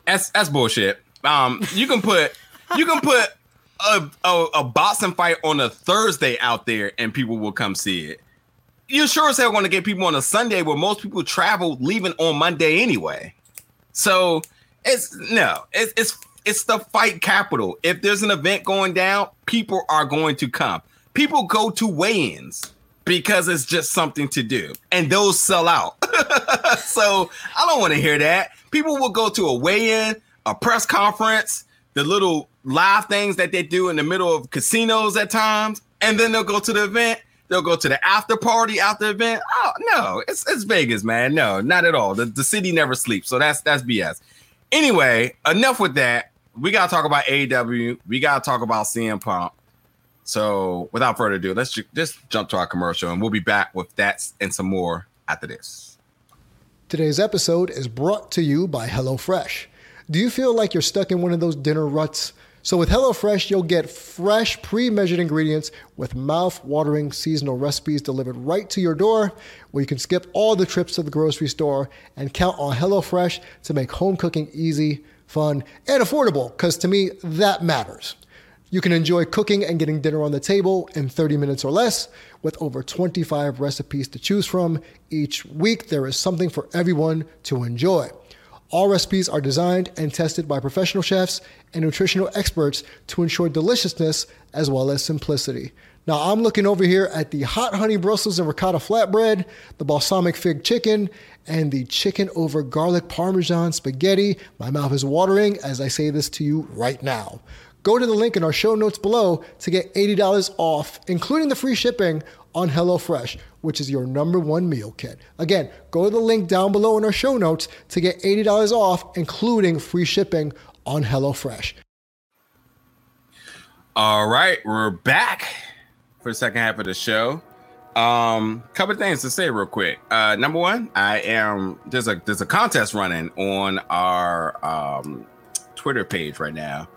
that's that's bullshit. Um, you can put you can put a, a a boxing fight on a Thursday out there, and people will come see it. You sure as hell going to get people on a Sunday where most people travel leaving on Monday anyway. So it's no, it's it's it's the fight capital. If there's an event going down, people are going to come. People go to weigh-ins because it's just something to do, and those sell out. so I don't want to hear that. People will go to a weigh-in, a press conference, the little live things that they do in the middle of casinos at times, and then they'll go to the event. They'll go to the after party after event. Oh no, it's it's Vegas, man. No, not at all. The, the city never sleeps, so that's that's BS. Anyway, enough with that. We gotta talk about aw We gotta talk about CM Punk. So without further ado, let's ju- just jump to our commercial, and we'll be back with that and some more after this. Today's episode is brought to you by HelloFresh. Do you feel like you're stuck in one of those dinner ruts? So, with HelloFresh, you'll get fresh, pre measured ingredients with mouth watering seasonal recipes delivered right to your door, where you can skip all the trips to the grocery store and count on HelloFresh to make home cooking easy, fun, and affordable, because to me, that matters. You can enjoy cooking and getting dinner on the table in 30 minutes or less with over 25 recipes to choose from. Each week, there is something for everyone to enjoy. All recipes are designed and tested by professional chefs and nutritional experts to ensure deliciousness as well as simplicity. Now, I'm looking over here at the hot honey Brussels and ricotta flatbread, the balsamic fig chicken, and the chicken over garlic parmesan spaghetti. My mouth is watering as I say this to you right now. Go to the link in our show notes below to get $80 off, including the free shipping on HelloFresh, which is your number one meal kit. Again, go to the link down below in our show notes to get $80 off, including free shipping on HelloFresh. All right, we're back for the second half of the show. Um, couple things to say real quick. Uh, number one, I am there's a there's a contest running on our um Twitter page right now.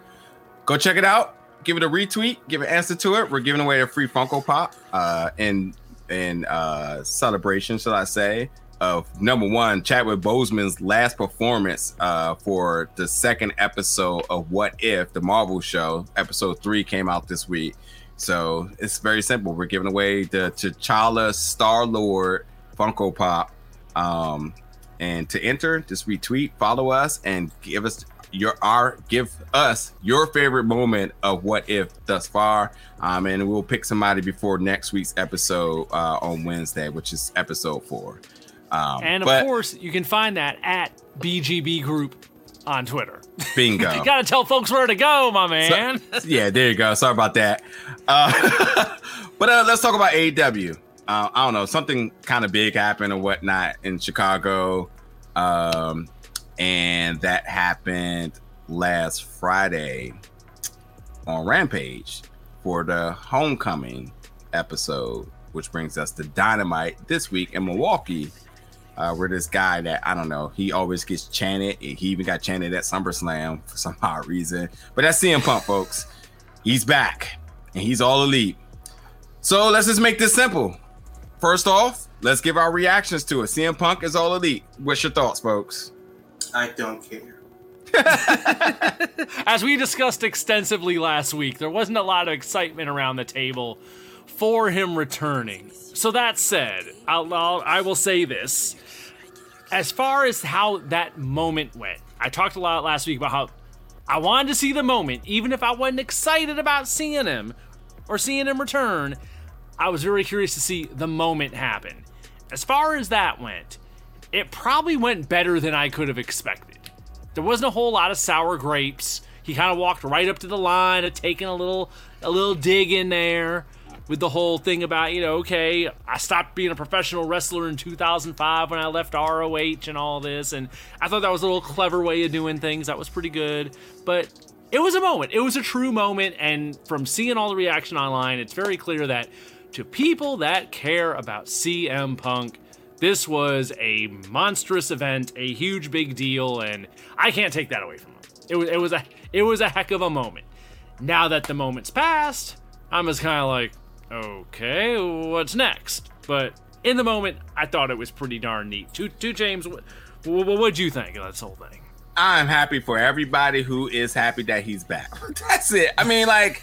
Go check it out. Give it a retweet. Give an answer to it. We're giving away a free Funko Pop. Uh, in in uh celebration, shall I say, of number one, Chadwick Boseman's last performance uh for the second episode of What If, the Marvel show. Episode three came out this week. So it's very simple. We're giving away the T'Challa Star Lord Funko Pop. Um, and to enter, just retweet, follow us, and give us your our give us your favorite moment of what if thus far. Um, and we'll pick somebody before next week's episode uh, on Wednesday, which is episode four. Um, And of but course, you can find that at BGB Group on Twitter. bingo. you gotta tell folks where to go, my man. yeah, there you go. Sorry about that. Uh, but uh, let's talk about AEW. Uh, I don't know, something kind of big happened or whatnot in Chicago. Um, and that happened last Friday on Rampage for the homecoming episode, which brings us to Dynamite this week in Milwaukee. Uh, where this guy that I don't know, he always gets chanted. He even got chanted at SummerSlam for some odd reason. But that's CM Punk, folks. He's back and he's all elite. So let's just make this simple. first off, let's give our reactions to it. CM Punk is all elite. What's your thoughts, folks? I don't care. As we discussed extensively last week, there wasn't a lot of excitement around the table for him returning. So that said, I'll, I'll, I will say this. As far as how that moment went, I talked a lot last week about how I wanted to see the moment, even if I wasn't excited about seeing him or seeing him return. I was very curious to see the moment happen. As far as that went, it probably went better than I could have expected. There wasn't a whole lot of sour grapes. He kind of walked right up to the line of taking a little a little dig in there with the whole thing about, you know, okay, I stopped being a professional wrestler in 2005 when I left ROH and all this and I thought that was a little clever way of doing things. That was pretty good. But it was a moment. It was a true moment and from seeing all the reaction online, it's very clear that to people that care about CM Punk, this was a monstrous event, a huge big deal, and I can't take that away from him. It was it was a it was a heck of a moment. Now that the moment's passed, I'm just kind of like, okay, what's next? But in the moment, I thought it was pretty darn neat. To, to James, what what'd you think of this whole thing? I'm happy for everybody who is happy that he's back. That's it. I mean, like,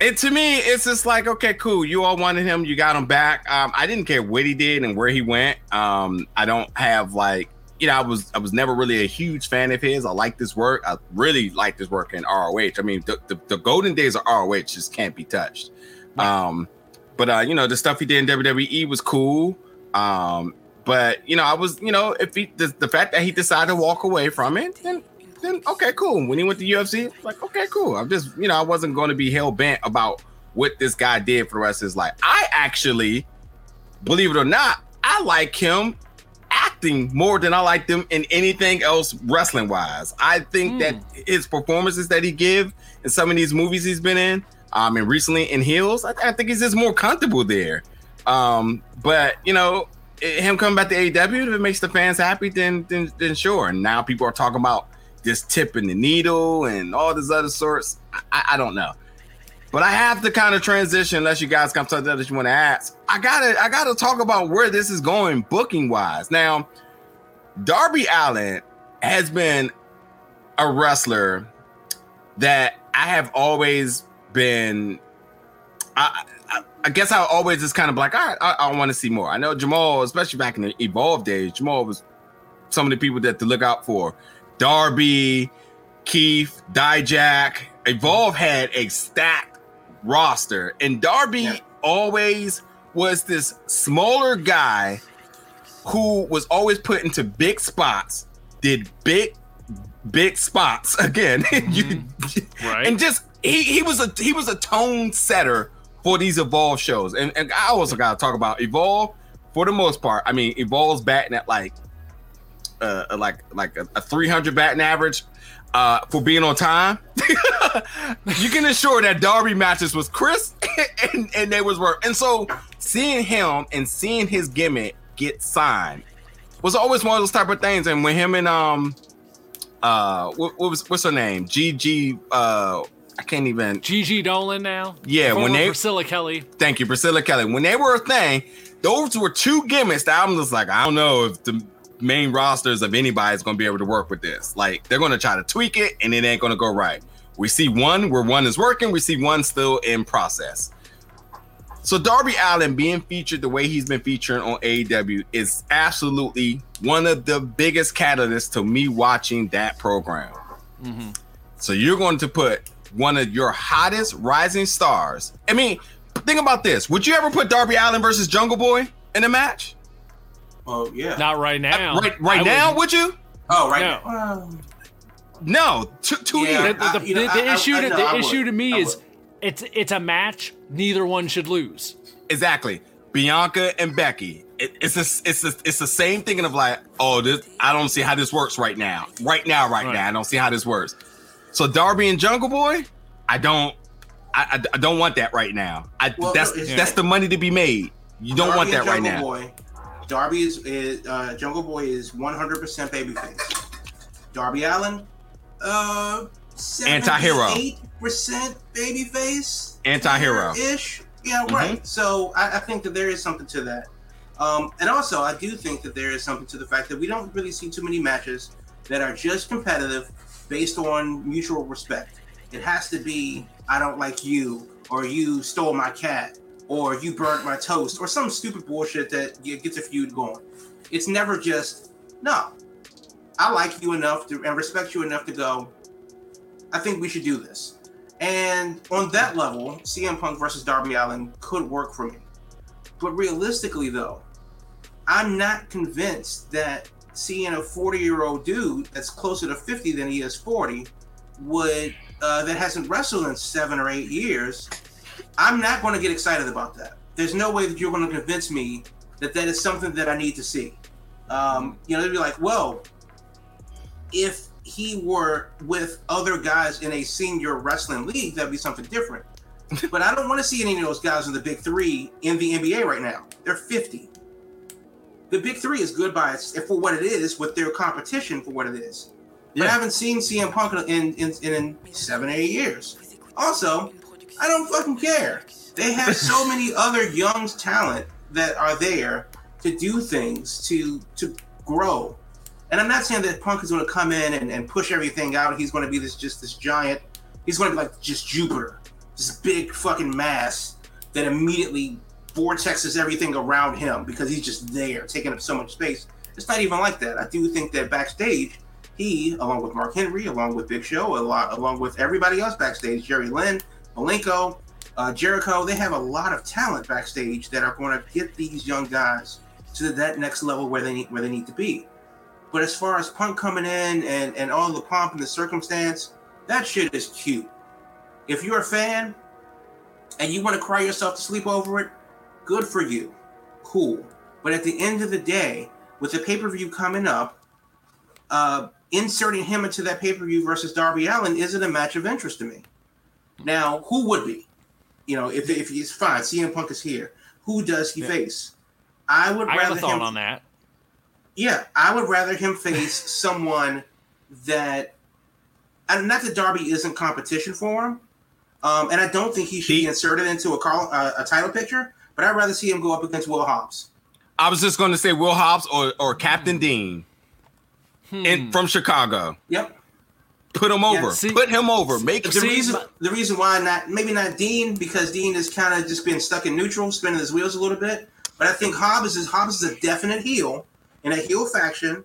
it to me, it's just like, okay, cool. You all wanted him, you got him back. Um, I didn't care what he did and where he went. Um, I don't have like, you know, I was I was never really a huge fan of his. I like this work. I really like this work in ROH. I mean, the, the, the golden days of ROH just can't be touched. Um, but uh, you know, the stuff he did in WWE was cool. Um, but you know, I was, you know, if he the, the fact that he decided to walk away from it, then then okay, cool. When he went to UFC, like okay, cool. I'm just, you know, I wasn't going to be hell bent about what this guy did for the rest of his life. I actually, believe it or not, I like him acting more than I like them in anything else wrestling wise. I think mm. that his performances that he give in some of these movies he's been in, um, and recently in Heels, I, I think he's just more comfortable there. Um, but you know, him coming back to AEW, if it makes the fans happy, then then then sure. And now people are talking about just tipping the needle and all this other sorts. I, I don't know. But I have to kind of transition unless you guys come something that you want to ask. I gotta I gotta talk about where this is going booking wise. Now, Darby Allin has been a wrestler that I have always been. I, I, I guess I always just kind of like, all right, I, I want to see more. I know Jamal, especially back in the Evolve days, Jamal was some of the people that to look out for. Darby, Keith, Dijak, Evolve had a stacked roster, and Darby yeah. always was this smaller guy who was always put into big spots, did big, big spots again, mm-hmm. right? And just he he was a he was a tone setter for these Evolve shows, and and I also got to talk about Evolve for the most part. I mean, Evolve's batting at like uh, like like a, a 300 batting average uh, for being on time. you can ensure that Darby matches was Chris and, and they was work. And so seeing him and seeing his gimmick get signed was always one of those type of things. And when him and um uh what, what was what's her name? GG uh I can't even Gigi Dolin now. Yeah, when they Priscilla Kelly. Thank you, Priscilla Kelly. When they were a thing, those were two gimmicks that I'm just like, I don't know if the main rosters of anybody is going to be able to work with this. Like they're going to try to tweak it and it ain't going to go right. We see one where one is working, we see one still in process. So Darby Allin being featured the way he's been featuring on AEW is absolutely one of the biggest catalysts to me watching that program. Mm-hmm. So you're going to put one of your hottest rising stars. I mean, think about this. Would you ever put Darby Allin versus Jungle Boy in a match? Oh yeah. Not right now. Uh, right right I now, would you? Oh, right no. now. no, two, two yeah, years. The, the, the, the issue, I, I, to, the issue to me is it's it's a match. Neither one should lose. Exactly. Bianca and Becky. It, it's a, it's a, it's the same thing of like, oh, this I don't see how this works right now. Right now, right, right. now, I don't see how this works. So Darby and Jungle Boy, I don't, I, I, I don't want that right now. I well, that's no, that's the money to be made. You don't Darby want that right now. Boy Darby is, is uh, Jungle Boy is 100% babyface. Darby Allin, uh, anti-hero, eight percent babyface, anti-hero ish. Yeah, right. So I, I think that there is something to that. Um, and also, I do think that there is something to the fact that we don't really see too many matches that are just competitive based on mutual respect. It has to be, I don't like you, or you stole my cat, or you burnt my toast, or some stupid bullshit that gets a feud going. It's never just, no, I like you enough to and respect you enough to go, I think we should do this. And on that level, CM Punk versus Darby Allin could work for me. But realistically, though, I'm not convinced that seeing a 40 year old dude that's closer to 50 than he is 40 would uh, that hasn't wrestled in seven or eight years. I'm not going to get excited about that. There's no way that you're going to convince me that that is something that I need to see. Um, you know, they'd be like, well, if he were with other guys in a senior wrestling league, that'd be something different. but I don't want to see any of those guys in the big three in the NBA right now. They're 50. The big three is good by its for what it is, with their competition for what it is. But I haven't seen CM Punk in, in, in, in seven, eight years. Also, I don't fucking care. They have so many other young talent that are there to do things, to to grow. And I'm not saying that Punk is going to come in and, and push everything out. He's going to be this just this giant. He's going to be like just Jupiter, this big fucking mass that immediately vortexes everything around him because he's just there, taking up so much space. It's not even like that. I do think that backstage, he, along with Mark Henry, along with Big Show, a lot, along with everybody else backstage, Jerry Lynn, Malenko, uh, Jericho, they have a lot of talent backstage that are going to get these young guys to that next level where they need where they need to be. But as far as Punk coming in and, and all the pomp and the circumstance, that shit is cute. If you're a fan and you want to cry yourself to sleep over it, good for you. Cool. But at the end of the day, with the pay per view coming up, uh, inserting him into that pay per view versus Darby Allin isn't a match of interest to me. Now, who would be? You know, if, if he's fine, CM Punk is here. Who does he yeah. face? I would I rather got a thought him, on that. Yeah, I would rather him face someone that, and not that Darby isn't competition for him, um, and I don't think he should he, be inserted into a, call, uh, a title picture. But I'd rather see him go up against Will Hobbs. I was just going to say Will Hobbs or, or Captain hmm. Dean hmm. in, from Chicago. Yep. Put him over. Yeah, see, Put him over. Make the reason. The reason why not maybe not Dean because Dean is kind of just been stuck in neutral, spinning his wheels a little bit. But I think Hobbs is Hobbs is a definite heel in a heel faction,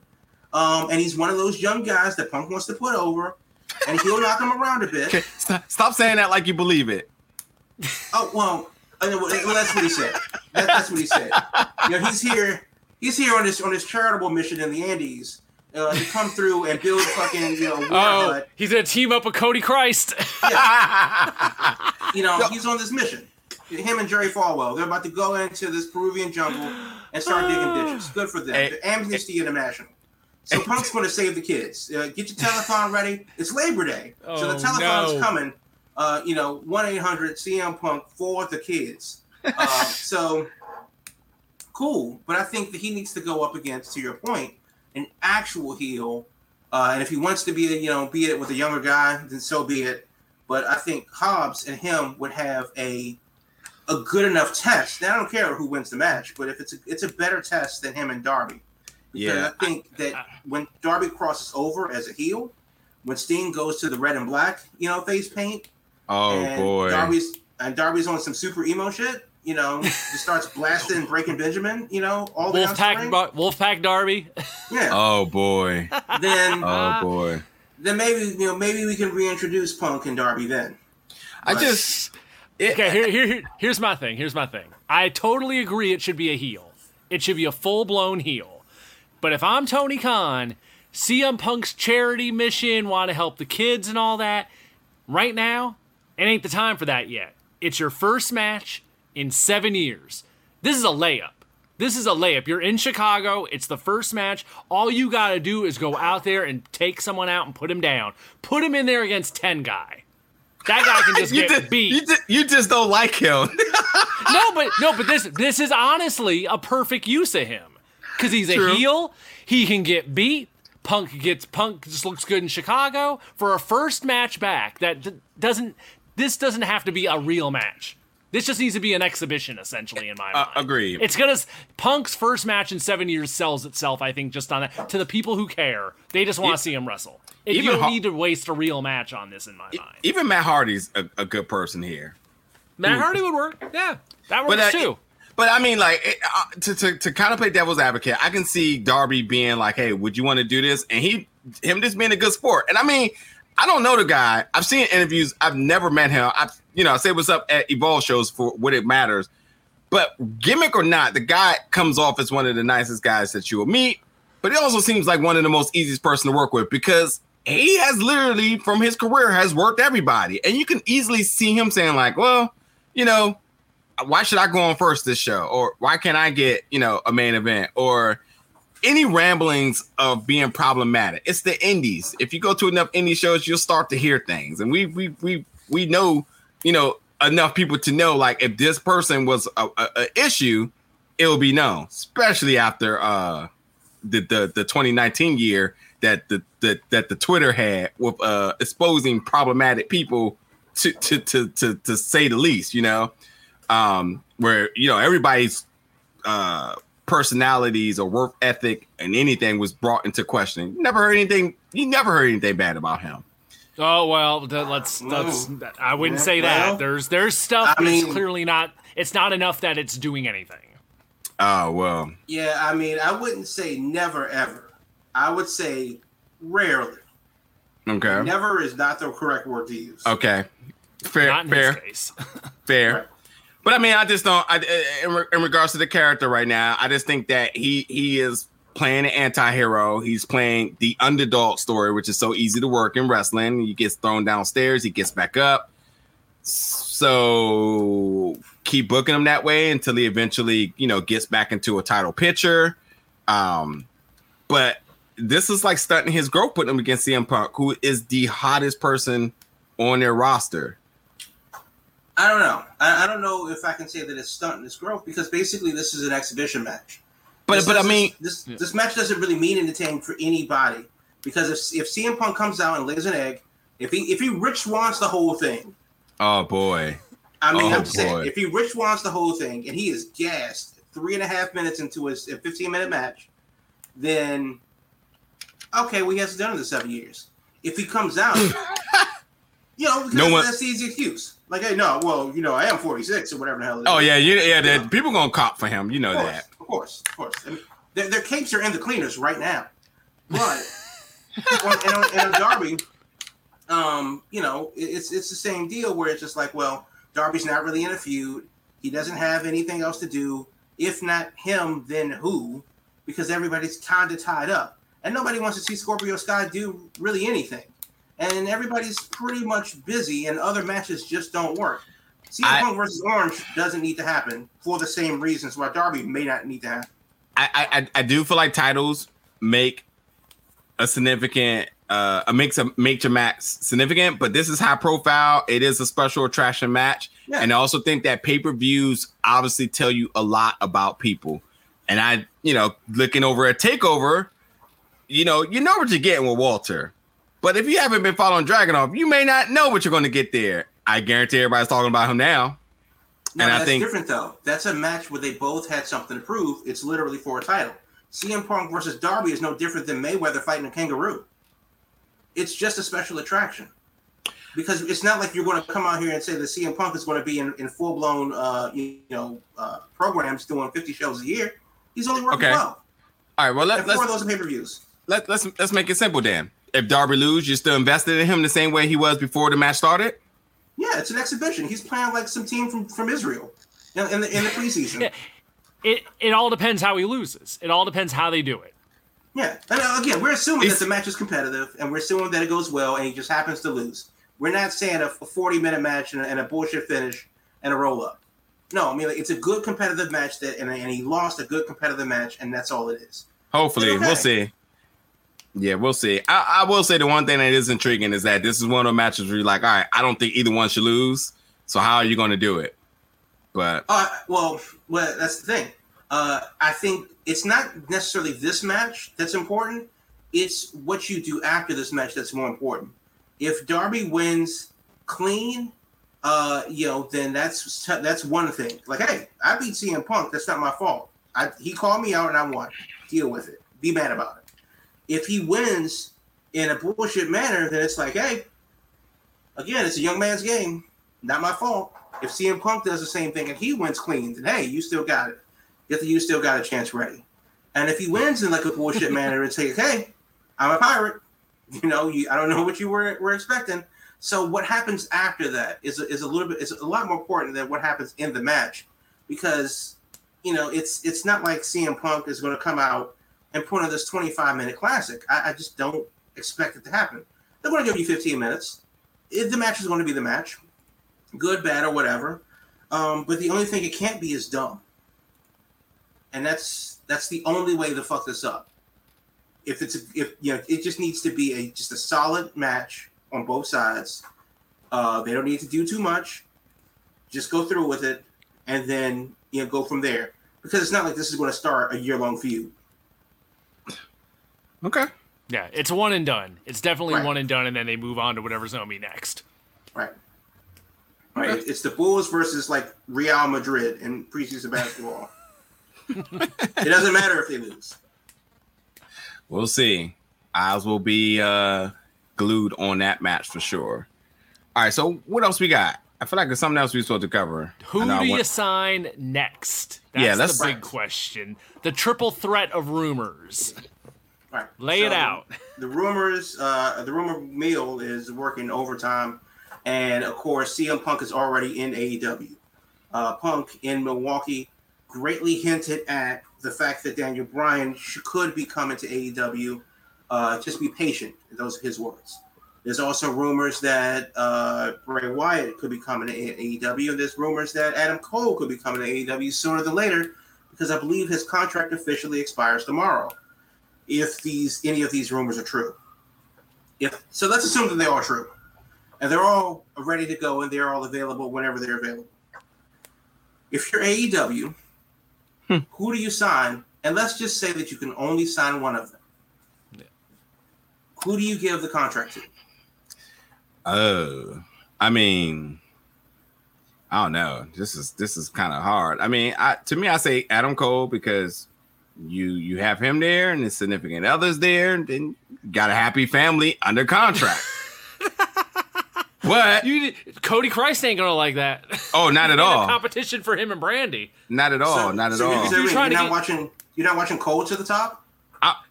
um, and he's one of those young guys that Punk wants to put over, and he'll knock him around a bit. Okay, stop, stop saying that like you believe it. Oh well, well, that's what he said. That, that's what he said. You know, he's here. He's here on this on this charitable mission in the Andes uh, to come through and build fucking you know. Oh, he's gonna team up with Cody Christ. Yeah. you know, he's on this mission. Him and Jerry Falwell, they're about to go into this Peruvian jungle and start digging ditches. Good for them. Hey, Amnesty hey. International. So Punk's going to save the kids. Uh, get your telephone ready. It's Labor Day, oh, so the oh, telethon's no. coming uh, you know, 1 800 CM Punk for the kids. Uh, so cool. But I think that he needs to go up against, to your point, an actual heel. Uh, and if he wants to be, you know, be it with a younger guy, then so be it. But I think Hobbs and him would have a a good enough test. Now I don't care who wins the match, but if it's a, it's a better test than him and Darby. Because yeah, I think that when Darby crosses over as a heel, when Sting goes to the red and black, you know, face paint, Oh and boy. Darby's and Darby's on some super emo shit. You know, he starts blasting and breaking Benjamin. You know, all the Wolfpack, Bar- Wolfpack Darby. Yeah. Oh boy. Then. oh boy. Then maybe you know maybe we can reintroduce Punk and Darby then. I just. It, okay, here, here, here's my thing. Here's my thing. I totally agree. It should be a heel. It should be a full blown heel. But if I'm Tony Khan, CM Punk's charity mission, want to help the kids and all that, right now, it ain't the time for that yet. It's your first match in seven years. This is a layup. This is a layup. You're in Chicago. It's the first match. All you got to do is go out there and take someone out and put him down. Put him in there against 10 guy. That guy can just get just, beat. You just, you just don't like him. no, but no, but this this is honestly a perfect use of him because he's a heel. He can get beat. Punk gets Punk just looks good in Chicago for a first match back. That d- doesn't this doesn't have to be a real match. This just needs to be an exhibition, essentially, in my Uh, mind. Agree. It's gonna Punk's first match in seven years sells itself, I think, just on that. To the people who care, they just want to see him wrestle. If you don't Har- need to waste a real match on this, in my mind, Even Matt Hardy's a, a good person here. Matt Hardy would work. Yeah, that works But uh, too. But I mean, like it, uh, to, to to kind of play devil's advocate, I can see Darby being like, "Hey, would you want to do this?" And he him just being a good sport. And I mean, I don't know the guy. I've seen interviews. I've never met him. I you know say what's up at Evolve shows for what it matters. But gimmick or not, the guy comes off as one of the nicest guys that you will meet. But he also seems like one of the most easiest person to work with because he has literally from his career has worked everybody, and you can easily see him saying like, "Well, you know." why should I go on first this show? Or why can't I get, you know, a main event? Or any ramblings of being problematic. It's the indies. If you go to enough indie shows, you'll start to hear things. And we we we we know, you know, enough people to know like if this person was a, a, a issue, it will be known, especially after uh the the, the 2019 year that the, the that the Twitter had with uh exposing problematic people to to to to, to say the least, you know um, where you know everybody's uh, personalities or work ethic and anything was brought into question. Never heard anything. You never heard anything bad about him. Oh well, th- let's let's. I wouldn't say that. well, there's there's stuff I that's mean- clearly not. It's not enough that it's doing anything. Oh well, Yeah, I mean, I wouldn't say never ever. I would say rarely. okay, Never is not the correct word to use. okay, fair, Not in fair, his case. fair. Right. But I mean, I just don't. I, in, re- in regards to the character right now, I just think that he he is playing an anti-hero. He's playing the underdog story, which is so easy to work in wrestling. He gets thrown downstairs, he gets back up. So keep booking him that way until he eventually, you know, gets back into a title picture. Um, but this is like stunting his growth, putting him against CM Punk, who is the hottest person on their roster. I don't know. I, I don't know if I can say that it's stunting its growth because basically this is an exhibition match. But This but I mean, this this match doesn't really mean anything for anybody because if if CM Punk comes out and lays an egg, if he if he rich wants the whole thing, oh boy. I mean, Oh, I'm just saying, if he rich wants the whole thing and he is gassed three and a half minutes into his a 15 minute match, then okay, well, he hasn't done it in seven years. If he comes out, you know, because No one- that's the easy excuse. Like, hey, no, well, you know, I am 46 or whatever the hell. It Oh is. yeah, you, yeah. Yeah. The, people gonna cop for him. You know that. Course, of course. Their, their cakes are in the cleaners right now, but on, and, on, and on Darby, um, you know, it's it's the same deal where it's just like, well, Darby's not really in a feud. He doesn't have anything else to do. If not him, then who? Because everybody's kind of tied up, and nobody wants to see Scorpio Sky do really anything. And everybody's pretty much busy, and other matches just don't work. CM I- Punk versus Orange doesn't need to happen for the same reasons why Darby may not need to happen. I, I I- do feel like titles make a significant uh a makes a make your match significant, but this is high profile. It is a special attraction match, Yeah. and I also think that pay per views obviously tell you a lot about people. And I, you know, looking over a takeover, you know, you know what you're getting with Walter. But if you haven't been following Dragunov, you may not know what you're going to get there. I guarantee everybody's talking about him now. No, And I that's think- different though. That's a match where they both had something to prove. It's literally for a title. CM Punk versus Darby is no different than Mayweather fighting a kangaroo. It's just a special attraction. Because it's not like you're going to come out here and say that CM Punk is going to be in, in full blown, uh, you know, uh, programs doing 50 shows a year. He's only working Okay. 12. All right, well let, let's four of those pay per views. let, let's let's make it simple Dan. If Darby lose, you're still invested in him the same way he was before the match started. Yeah, it's an exhibition. He's playing like some team from, from Israel in, in the in the preseason. Yeah. It it all depends how he loses. It all depends how they do it. Yeah, and uh, again, we're assuming It's- that the match is competitive, and we're assuming that it goes well, and he just happens to lose. We're not saying a, a forty-minute match and a, and a bullshit finish and a roll-up. No, I mean like, it's a good competitive match that, and, and he lost a good competitive match, and that's all it is. Hopefully, Okay. we'll see. Yeah, we'll see. I, I will say the one thing that is intriguing is that this is one of the matches where you're like, all right, I don't think either one should lose. So how are you going to do it? But Uh, well, well, that's the thing. Uh, I think it's not necessarily this match that's important. It's what you do after this match that's more important. If Darby wins clean, uh, you know, then that's that's one thing. Like, hey, I beat CM Punk. That's not my fault. I, he called me out and I won. Deal with it. Be mad about it. If he wins in a bullshit manner, then it's like, hey, again, it's a young man's game. Not my fault. If CM Punk does the same thing and he wins clean, then hey, you still got it. Get the you still got a chance ready. And if he wins in like a bullshit manner, it's like, hey, I'm a pirate. You know, you I don't know what you were, were expecting. So what happens after that is is a little bit is a lot more important than what happens in the match, because you know it's it's not like CM Punk is going to come out and put on this 25 minute classic. I, I just don't expect it to happen. They're going to give you 15 minutes. It, the match is going to be the match, good, bad, or whatever. Um, but the only thing it can't be is dumb, and that's that's the only way to fuck this up. If it's a, if you know, it just needs to be a just a solid match on both sides. Uh, they don't need to do too much. Just go through with it, and then you know go from there. Because it's not like this is going to start a year long feud. Okay. Yeah, it's one and done. It's definitely Right. one and done, and then they move on to whatever's going to be next. Right. Right. Okay. It's the Bulls versus like Real Madrid in preseason basketball. it doesn't matter if they lose. We'll see. Eyes will be uh glued on that match for sure. All right, so what else we got? I feel like there's something else we're supposed to cover. Who I know do you went- sign next? That's Yeah, that's- the big question. The triple threat of rumors. Right. Lay it out. The rumors, uh, the rumor mill is working overtime, and of course, CM Punk is already in AEW. Uh, Punk in Milwaukee greatly hinted at the fact that Daniel Bryan could be coming to AEW. Uh, just be patient. Those are his words. There's also rumors that uh, Bray Wyatt could be coming to AEW, there's rumors that Adam Cole could be coming to AEW sooner than later, because I believe his contract officially expires tomorrow if these any of these rumors are true. If so, let's assume that they are true, and they're all ready to go, and they're all available whenever they're available. If you're AEW, hmm. who do you sign? And let's just say that you can only sign one of them. Who do you give the contract to? Oh, I mean, I don't know. This is this is kind of hard. I mean, I to me, I say Adam Cole because you you have him there and his significant others there, and then got a happy family under contract. but You, Cody Christ ain't gonna like that. oh, not at Ain't a all, competition for him and Brandi. not at all, So- not at so all. You're, You're you're trying to not get- watching. You're not watching Cole to the top.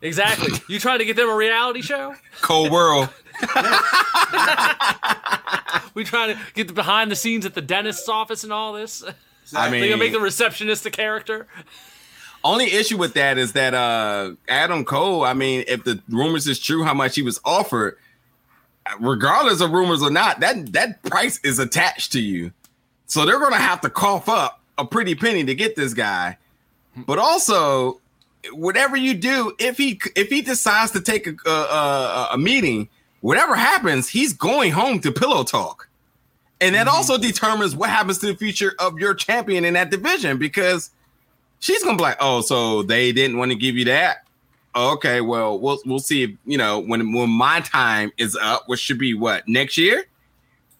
Exactly. you trying to get them a reality show? Cold world. We trying to get the behind the scenes at the dentist's office and all this. I mean, They gonna make the receptionist a character. Only issue with that is that uh Adam Cole. I mean, if the rumors is true, how much he was offered, regardless of rumors or not, that that price is attached to you. So they're gonna have to cough up a pretty penny to get this guy. But also, whatever you do, if he if he decides to take a a, a, a meeting, whatever happens, he's going home to pillow talk. And that also determines what happens to the future of your champion in that division because she's gonna be like, oh, so they didn't want to give you that. Okay, well, we'll we'll see if you know when when my time is up, which should be what next year.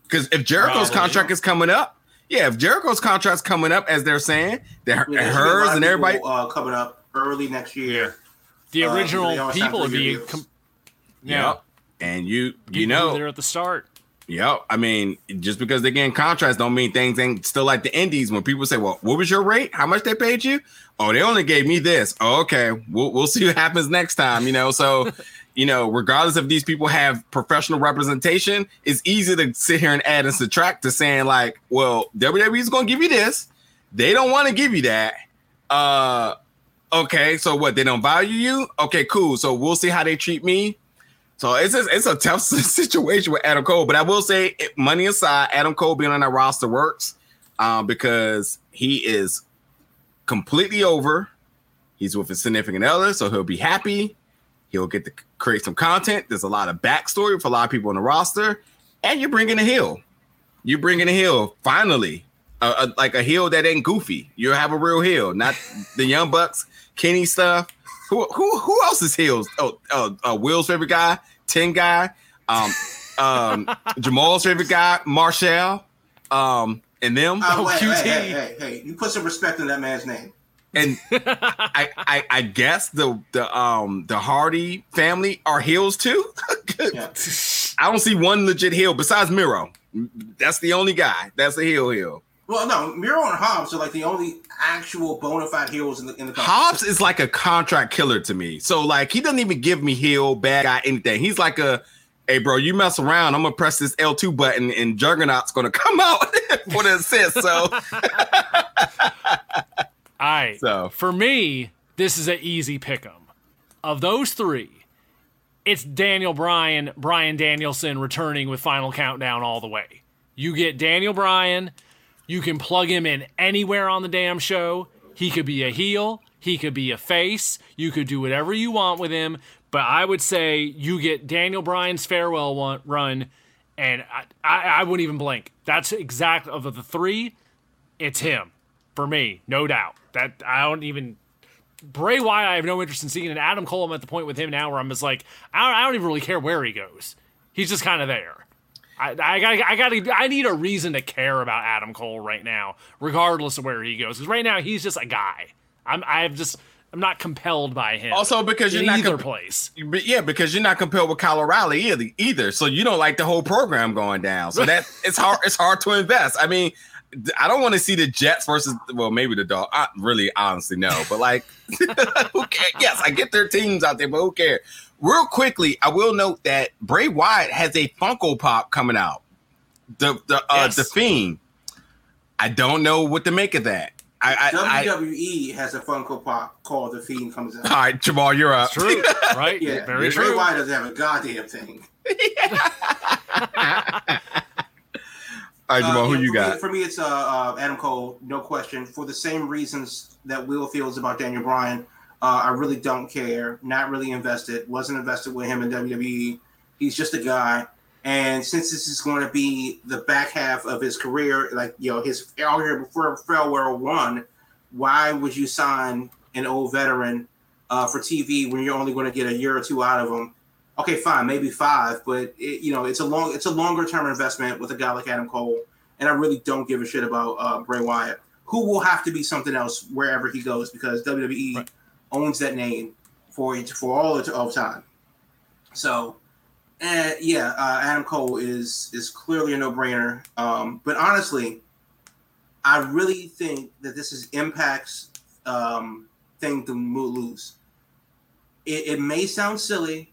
Because if Jericho's Probably. contract is coming up, yeah, if Jericho's contract's coming up, as they're saying, that Yeah, there's gonna be a lot hers and everybody, people, uh, coming up early next year. The Uh, original they always have people would three be. reviews. Com- yep. And you you you know, there at the start. Yep. I mean, just because they're getting contracts don't mean things ain't still like the indies. When people say, Well, what was your rate? How much they paid you? Oh, they only gave me this. Oh, okay. We'll we'll see what happens next time, you know. So, you know, regardless if these people have professional representation, it's easy to sit here and add and subtract to saying, like, well, WWE's gonna give you this. They don't want to give you that. Uh okay, so what they don't value you? Okay, cool. So we'll see how they treat me. So it's just, it's a tough situation with Adam Cole, but I will say, money aside, Adam Cole being on that roster works um, because he is completely over. He's with his significant other, so he'll be happy. He'll get to create some content. There's a lot of backstory for a lot of people on the roster, and you're bringing a heel. You're bringing a heel finally, uh, uh, like a heel that ain't goofy. You have a real heel, not the Young Bucks, Kenny stuff. Who who who else is heels? Oh, uh, uh, Will's favorite guy, Ten guy, um, um, Jamal's favorite guy, Marshall. um and them. Uh, Oh, wait, QT. Hey, hey, hey, hey, you put some respect in that man's name. and I, I I guess the the um the Hardy family are heels too. Yeah. I don't see one legit heel besides Miro. That's the only guy. That's a heel heel. Well, no, Miro and Hobbs are like the only actual bona fide heroes in the in the company. Hobbs is like a contract killer to me. So like he doesn't even give me heel, bad guy, anything. He's like a hey bro, you mess around, I'm gonna press this L2 button and Juggernaut's gonna come out for the assist. So All right. So. for me, this is an easy pick 'em. Of those three, it's Daniel Bryan, Brian Danielson returning with Final Countdown all the way. You get Daniel Bryan, you can plug him in anywhere on the damn show. He could be a heel, he could be a face, you could do whatever you want with him. But I would say you get Daniel Bryan's farewell one, run, and I, I, I wouldn't even blink. That's exact of the three it's him for me, no doubt. That I don't even Bray Wyatt. I have no interest in seeing, and Adam Cole. I'm at the point with him now where I'm just like, I don't, I don't even really care where he goes. He's just kind of there. I, I got, I got, I need a reason to care about Adam Cole right now, regardless of where he goes. Because right now he's just a guy. I'm, I've just, I'm not compelled by him. also because you're not either comp- place. But yeah, because you're not compelled with Kyle O'Reilly either, either. So you don't like the whole program going down. So that it's hard. It's hard to invest. I mean, I don't want to see the Jets versus well, maybe the dog. I really, honestly, no. But like, who cares? Yes, I get their teams out there, but who cares? Real quickly, I will note that Bray Wyatt has a Funko Pop coming out. The the uh, Yes. the Fiend. I don't know what to make of that. I, I, I WWE E has a Funko Pop called The Fiend comes out. all right, Jamal, you're up. True, right? Yeah, very Bray true. Wyatt doesn't have a goddamn thing. All right, Jamal, Uh, who yeah, you for got? Me, for me, it's uh, uh, Adam Cole, no question. For the same reasons that Will feels about Daniel Bryan, uh, I really don't care. Not really invested. Wasn't invested with him in WWE. He's just a guy. And since this is going to be the back half of his career, like you know, his out here before farewell one, why would you sign an old veteran uh, for TV when you're only going to get a year or two out of him? Okay, fine, maybe five, but it, you know, it's a long, it's a longer term investment with a guy like Adam Cole and I really don't give a shit about uh, Bray Wyatt, who will have to be something else wherever he goes because WWE Right. Owns that name for for all of time. So, yeah, uh, Adam Cole is is clearly a no brainer. Um, but honestly, I really think that this is Impact's um, thing to lose. It, it may sound silly,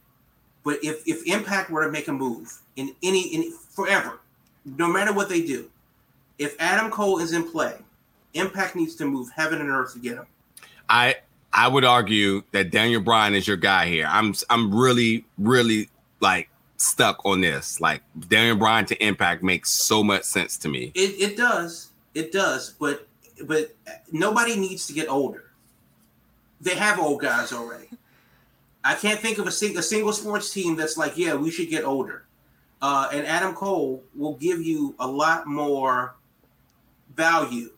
but if if Impact were to make a move in any in forever, no matter what they do, if Adam Cole is in play, Impact needs to move heaven and earth to get him. I I would argue that Daniel Bryan is your guy here. I'm I'm really really like stuck on this. Like Daniel Bryan to Impact makes so much sense to me. It, it does, it does, but but nobody needs to get older. They have old guys already. I can't think of a, sing, a single sports team that's like, yeah, we should get older. Uh, and Adam Cole will give you a lot more value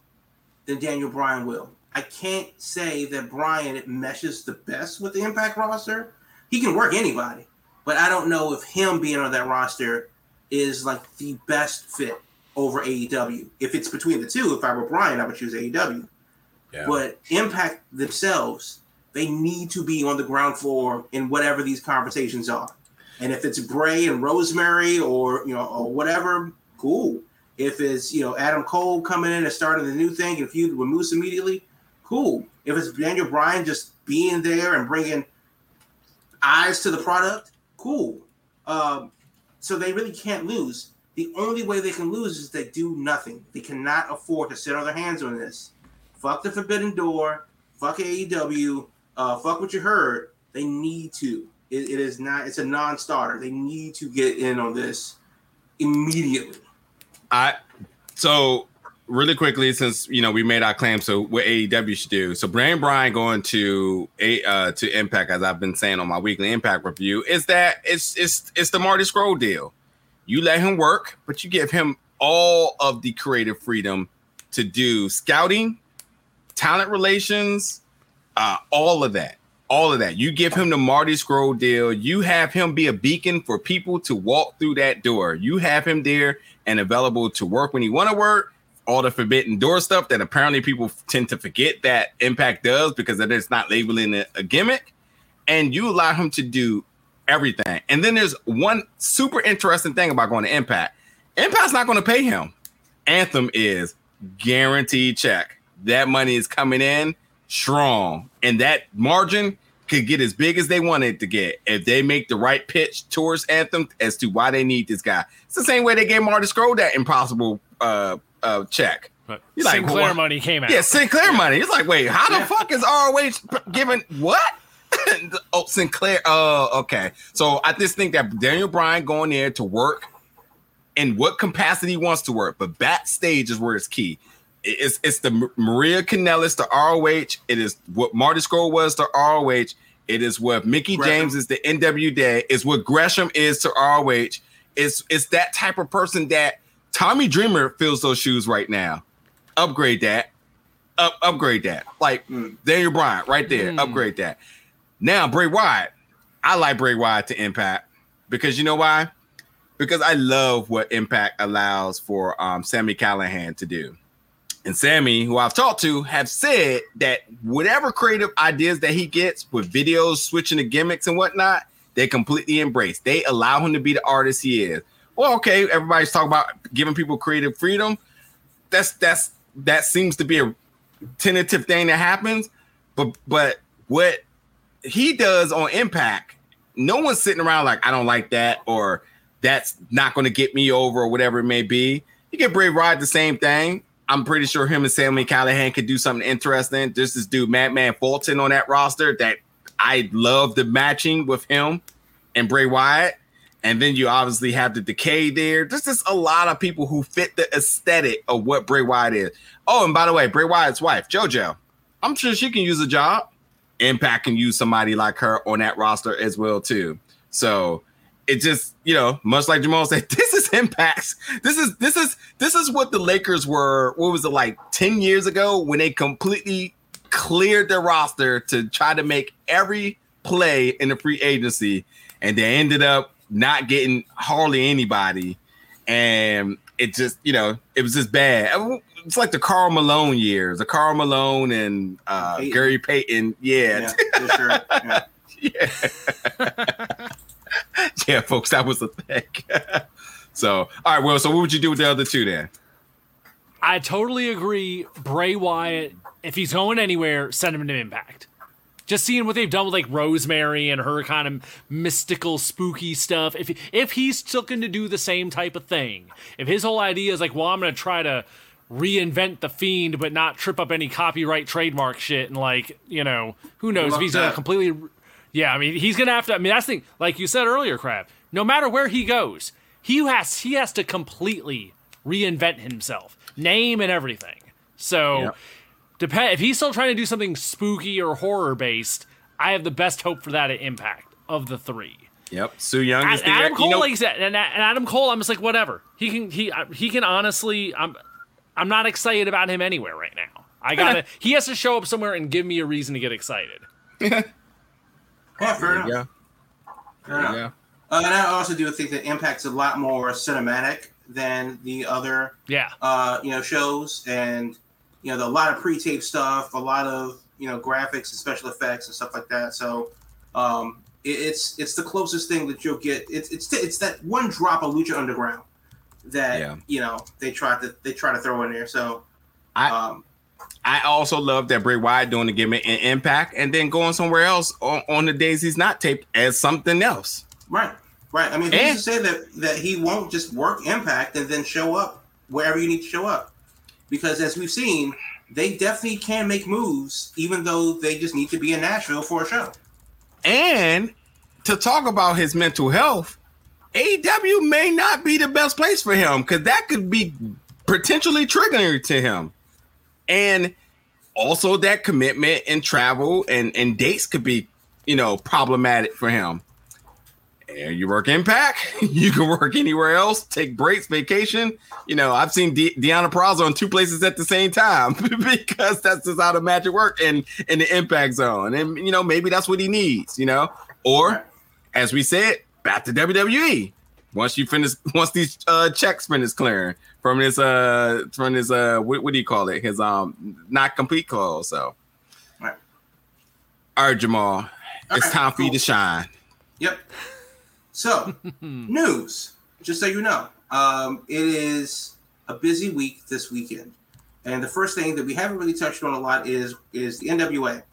than Daniel Bryan will. I can't say that Bryan meshes the best with the Impact roster. He can work anybody, but I don't know if him being on that roster is like the best fit over AEW. If it's between the two, if I were Bryan, I would choose AEW. Yeah. But Impact themselves, they need to be on the ground floor in whatever these conversations are. And if it's Bray and Rosemary or you know or whatever, cool. If it's you know Adam Cole coming in and starting the new thing and feud with Moose immediately, cool. If it's Daniel Bryan just being there and bringing eyes to the product, cool. Um, so they really can't lose. The only way they can lose is they do nothing. They cannot afford to sit on their hands on this. Fuck the Forbidden Door. Fuck AEW. Uh, fuck what you heard. They need to. It, it is not. It's a non-starter. They need to get in on this immediately. I so really quickly since you know we made our claim, so what AEW should do. So Brian Bryan going to a uh, to Impact, as I've been saying on my weekly Impact review, is that it's it's it's the Marty Scurll deal. You let him work, but you give him all of the creative freedom to do scouting, talent relations, uh, all of that, all of that. You give him the Marty Scurll deal. You have him be a beacon for people to walk through that door. You have him there and available to work when he want to work. All the forbidden door stuff that apparently people tend to forget that Impact does because that it's not labeling it a gimmick. And you allow him to do everything. And then there's one super interesting thing about going to Impact. Impact's not going to pay him. Anthem is guaranteed check. That money is coming in strong, and that margin could get as big as they wanted to get if they make the right pitch towards Anthem as to why they need this guy. It's the same way they gave Marty Scurll that impossible uh, uh, check. But Sinclair like, money came out. Yeah, Sinclair money. It's like, wait, how the fuck is ROH giving what? oh, Sinclair. Oh, uh, okay. So I just think that Daniel Bryan going there to work in what capacity he wants to work, but backstage is where it's key. It's it's the Maria Kanellis to ROH. It is what Marty Scurll was to ROH. It is what Mickie Gresham. James is to NWA. It's what Gresham is to ROH. It's it's that type of person that Tommy Dreamer fills those shoes right now. Upgrade that. Up, upgrade that. Like mm. Daniel Bryan right there. Mm. Upgrade that. Now Bray Wyatt. I like Bray Wyatt to Impact because you know why? Because I love what Impact allows for um, Sami Callihan to do and Sami, who I've talked to, have said that whatever creative ideas that he gets with videos, switching the gimmicks and whatnot, they completely embrace. They allow him to be the artist he is. Well, okay, everybody's talking about giving people creative freedom. That's that's that seems to be a tentative thing that happens. But but what he does on Impact, no one's sitting around like I don't like that or that's not going to get me over or whatever it may be. You get Bray Wyatt the same thing I'm pretty sure him and Sami Callihan could do something interesting. Just this dude, Madman Fulton on that roster that I love the matching with him and Bray Wyatt. And then you obviously have the decay there. There's just a lot of people who fit the aesthetic of what Bray Wyatt is. Oh, and by the way, Bray Wyatt's wife, JoJo, I'm sure she can use a job. Impact can use somebody like her on that roster as well, too. So it just you know much like Jamal said, this is impacts. This is this is this is what the Lakers were. What was it like ten years ago when they completely cleared their roster to try to make every play in the free agency, and they ended up not getting hardly anybody, and it just you know it was just bad. It's like the Karl Malone years, the Karl Malone and uh, Payton. Gary Payton. Yeah, yeah, sure. yeah. yeah. yeah, folks, that was the thing. so, all right, well, so what would you do with the other two then? I totally agree. Bray Wyatt, if he's going anywhere, send him to Impact. Just seeing what they've done with like Rosemary and her kind of mystical, spooky stuff. If if he's looking to do the same type of thing, if his whole idea is like, well, I'm going to try to reinvent the fiend, but not trip up any copyright trademark shit, and like, you know, who knows if he's going to completely yeah, I mean, he's gonna have to. I mean, that's the thing. Like you said earlier, crap. No matter where he goes, he has he has to completely reinvent himself, name and everything. So, yep. Depend if he's still trying to do something spooky or horror based. I have the best hope for that at Impact of the three. Yep, Su Yung. is the Adam Cole, you know, like said, and, and Adam Cole. I'm just like whatever. He can he uh, he can honestly. I'm I'm not excited about him anywhere right now. I gotta. he has to show up somewhere and give me a reason to get excited. Yeah, fair enough. Yeah. Fair enough. Yeah. Uh, and I also do think that Impact's a lot more cinematic than the other yeah uh, you know shows and you know the, a lot of pre-tape stuff a lot of you know graphics and special effects and stuff like that so um, it, it's it's the closest thing that you'll get it's it's it's that one drop of lucha underground that yeah. you know they try to they try to throw in there so I um, I also love that Bray Wyatt doing the gimmick in Impact and then going somewhere else on, on the days he's not taped as something else. Right, right. I mean, who's to say that that he won't just work Impact and then show up wherever you need to show up? Because as we've seen, they definitely can make moves, even though they just need to be in Nashville for a show. And to talk about his mental health, AEW may not be the best place for him because that could be potentially triggering to him and also that commitment and travel and and dates could be you know problematic for him and you work Impact, you can work anywhere else, take breaks, vacation. You know, I've seen De- Deonna Purrazzo in two places at the same time because that's just how the magic work and in the Impact Zone, and you know maybe that's what he needs. You know, or as we said, back to WWE. Once you finish, once these uh, checks finish clearing from his uh from his uh what, what do you call it? His um not complete call. So, Right. all right, Jamal, it's right, time for you to shine. Yep. So, news, just so you know, um, it is a busy week this weekend. And the first thing that we haven't really touched on a lot is is the NWA.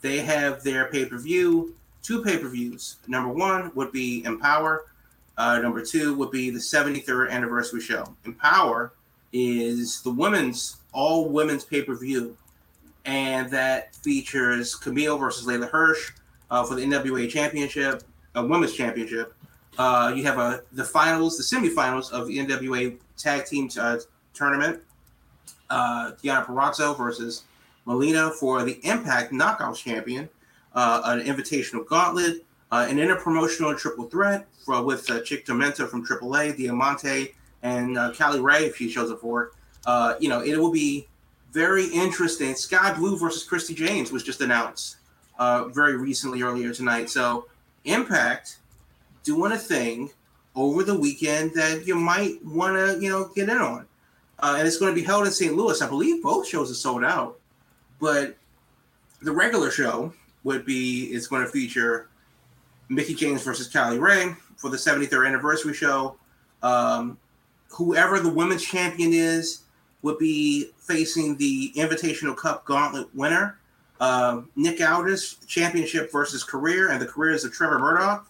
They have their pay per view, two pay per views. Number one would be Empower. Uh, number two would be the 73rd anniversary show. Empower is the women's all women's pay per view, and that features Kamille versus Leyla Hirsch uh, for the NWA Championship, a women's championship. Uh, you have a the finals, the semifinals of the NWA Tag Team uh, Tournament. Uh, Deonna Purrazzo versus Melina for the Impact Knockouts Champion, uh, an invitational gauntlet, uh, an interpromotional triple threat for, with uh, Chik Tormenta from AAA, Diamante, and uh, Callie Ray if she shows up for it. Uh, you know, it will be very interesting. Skye Blue versus Christy James was just announced uh, very recently earlier tonight. So Impact doing a thing over the weekend that you might want to, you know, get in on. Uh, and it's going to be held in St. Louis. I believe both shows are sold out, but the regular show would be it's going to feature Mickie James versus Callie Ray for the 73rd anniversary show. Um, whoever the women's champion is would be facing the Invitational Cup Gauntlet winner. Um, Nick Aldis championship versus career, and the careers of Trevor Murdoch.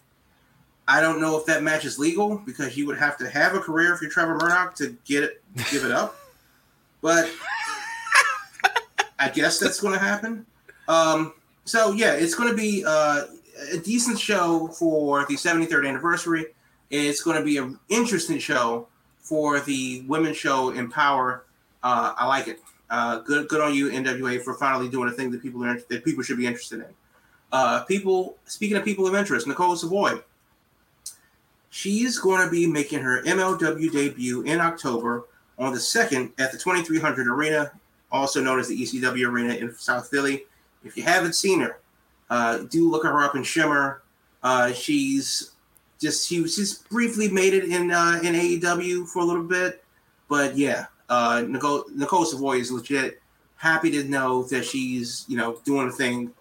I don't know if that match is legal because you would have to have a career if you're Trevor Murdoch to get it, give it up. But I guess that's going to happen. Um, so yeah, it's going to be uh, a decent show for the 73rd anniversary. It's going to be an interesting show for the women's show Empower. Uh, I like it. Uh, good, good on you, NWA, for finally doing a thing that people are that people should be interested in. Uh, people, speaking of people of interest, Nicole Savoy. She's going to be making her MLW debut in October on the second at the 2300 Arena, also known as the ECW Arena in South Philly. If you haven't seen her, uh, do look her up in Shimmer. Uh, she's just she she's briefly made it in uh, in AEW for a little bit, but yeah, uh, Nicole Nicole Savoy is legit. Happy to know that she's you know doing a thing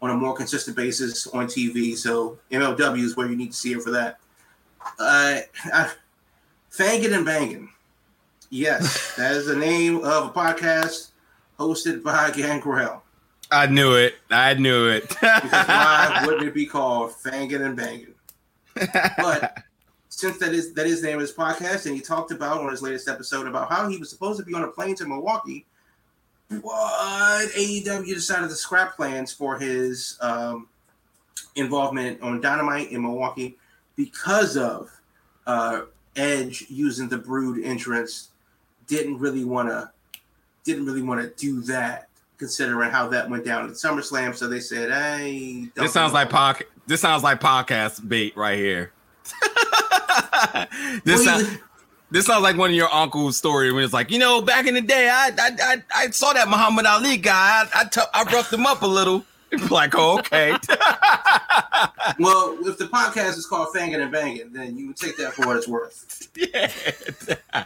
on a more consistent basis on TV. So MLW is where you need to see her for that. Uh, uh Fangin' and Bangin'. Yes, that is the name of a podcast hosted by Gangrel. I knew it. I knew it. Why wouldn't it be called Fangin' and Bangin'? But since that is that is the name of his podcast, and he talked about on his latest episode about how he was supposed to be on a plane to Milwaukee, but AEW decided to scrap plans for his um, involvement on Dynamite in Milwaukee because of uh, Edge using the Brood entrance. Didn't really want to didn't really want to do that, considering how that went down at SummerSlam. So they said, "Hey, this sounds like it." pod. This sounds like podcast bait right here. this Well, sounds. This sounds like one of your uncle's story when it's like, you know, back in the day, I I I, I saw that Muhammad Ali guy. I I, t- I roughed him up a little. like, oh, okay. Well, if the podcast is called Fangin' and Bangin', then you would take that for what it's worth. yeah.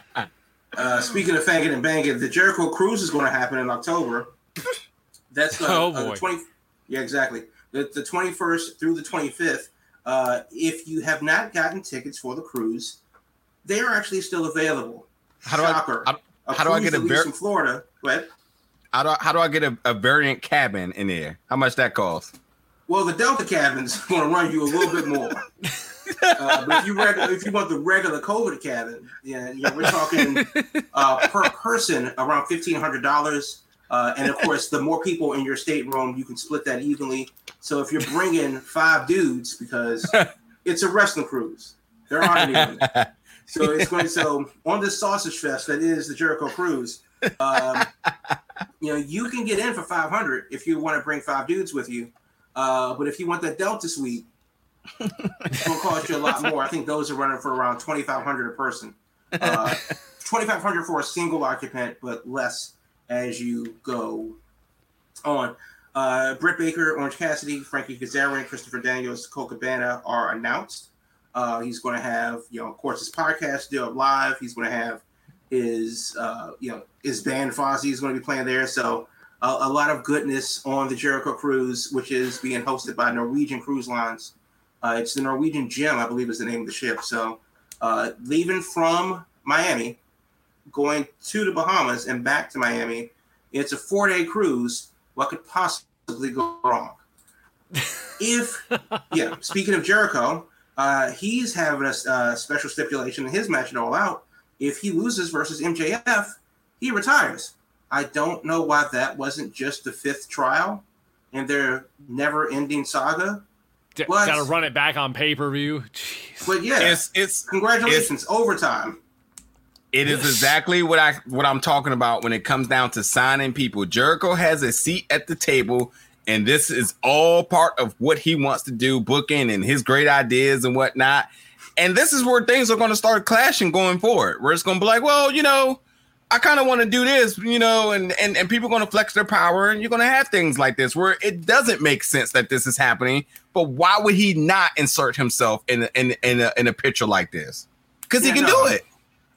Uh, speaking of Fangin' and Bangin', the Jericho Cruise is going to happen in October. That's uh, Oh, uh, the boy. 20. Yeah, exactly. The, the 21st through the 25th. Uh, if you have not gotten tickets for the cruise, they are actually still available. How do I- Shocker. how- A how do I get a ver- from Florida? But How do I, how do I get a, a variant cabin in there? How much that cost? well, the Delta cabin's going to run you a little bit more. Uh, but if you reg- if you want the regular COVID cabin, yeah, yeah we're talking uh, per person around fifteen hundred dollars. Uh, and of course, the more people in your stateroom, you can split that evenly. So if you're bringing five dudes, because it's a wrestling cruise, there aren't any. So it's going. So on this sausage fest that is the Jericho Cruise, um, you know, you can get in for five hundred if you want to bring five dudes with you. Uh, but if you want that Delta suite, it's going to cost you a lot more. I think those are running for around twenty five hundred a person. Uh, twenty five hundred for a single occupant, but less as you go on. Uh, Britt Baker, Orange Cassidy, Frankie Kazarian, Christopher Daniels, Colt Cabana are announced. Uh, he's going to have, you know, of course, his podcast still live. He's going to have his, uh, you know, his band Fozzy is going to be playing there. So uh, a lot of goodness on the Jericho Cruise, which is being hosted by Norwegian Cruise Lines. Uh, it's the Norwegian Gem, I believe, is the name of the ship. So uh, leaving from Miami, going to the Bahamas and back to Miami, it's a four-day cruise. What could possibly go wrong? if yeah, speaking of Jericho, uh, he's having a uh, special stipulation in his match at All Out. If he loses versus MJF, he retires. I don't know why that wasn't just the fifth trial and their never-ending saga. D- Gotta run it back on pay per view. But yeah, It's it's congratulations, overtime. It is exactly what I what I'm talking about when it comes down to signing people. Jericho has a seat at the table, and this is all part of what he wants to do, booking and his great ideas and whatnot. And this is where things are going to start clashing going forward, where it's going to be like, well, you know, I kind of want to do this, you know, and and and people are going to flex their power, and you're going to have things like this where it doesn't make sense that this is happening. But why would he not insert himself in a, in in a, in a picture like this? Because Yeah, he can no. do it.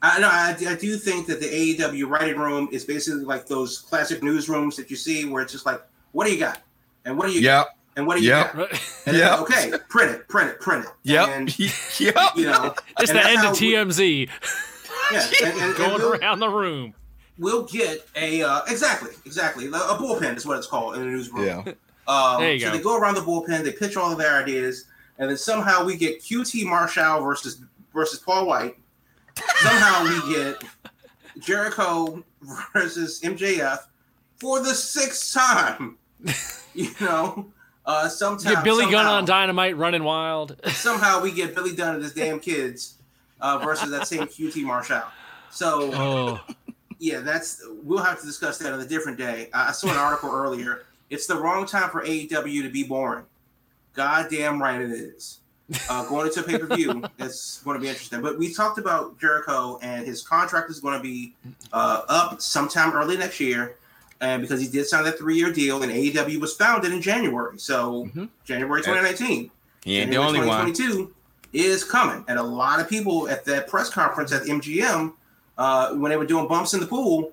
I know. I, I do think that the AEW writing room is basically like those classic newsrooms that you see, where it's just like, "What do you got?" and "What do you Yep. got?" And "What do you Yep. got?" And then, Yep. okay, print it, print it, print it. Yep. And, yep. you know, It's the end how of we- TMZ Yeah, and, and- and going we'll, around the room. we'll get a uh, exactly, exactly a bullpen is what it's called in the newsroom. Yeah. Um, There you so go. they go around the bullpen, they pitch all of their ideas, and then somehow we get QT Marshall versus versus Paul White. Somehow we get Jericho versus MJF for the sixth time. You know, uh, sometime Get Billy Gunn on Dynamite running wild. somehow we get Billy Gunn and his damn kids uh, versus that same QT Marshall. So Oh, yeah, that's we'll have to discuss that on a different day. I I saw an article earlier. It's the wrong time for AEW to be boring. Goddamn right it is. Uh, going into pay per view, it's going to be interesting. But we talked about Jericho and his contract is going to be uh, up sometime early next year, and because he did sign that three year deal, and AEW was founded in January, so Mhm. January 2019. He ain't the only one. 2022 is coming, and a lot of people at that press conference at MGM, uh, when they were doing bumps in the pool,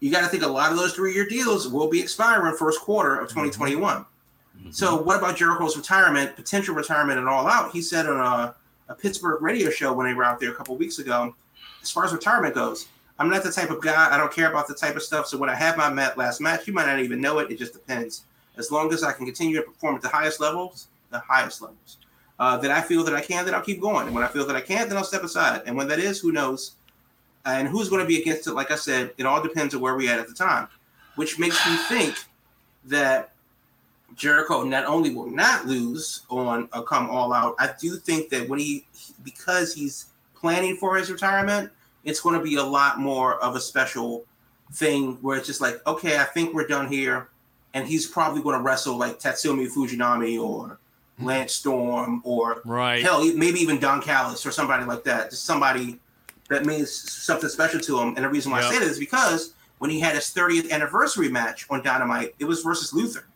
you got to think a lot of those three-year deals will be expiring first quarter of 2021. So, what about Jericho's retirement, potential retirement, and all out? He said on a, a Pittsburgh radio show when they were out there a couple weeks ago, as far as retirement goes, I'm not the type of guy. I don't care about the type of stuff. So when I have my mat last match, you might not even know it. It just depends. As long as I can continue to perform at the highest levels, the highest levels, uh, that I feel that I can, then I'll keep going. And when I feel that I can't, then I'll step aside. And when that is, who knows? And who's going to be against it? Like I said, it all depends on where we at at the time, which makes me think that Jericho not only will not lose on a come all out, I do think that when he because he's planning for his retirement, it's going to be a lot more of a special thing where it's just like, okay, I think we're done here, and he's probably going to wrestle like Tatsumi Fujinami or hmm. Lance Storm or right. hell, maybe even Don Callis or somebody like that. Just somebody that means something special to him. And the reason why I say that is because when he had his 30th anniversary match on Dynamite, it was versus Luther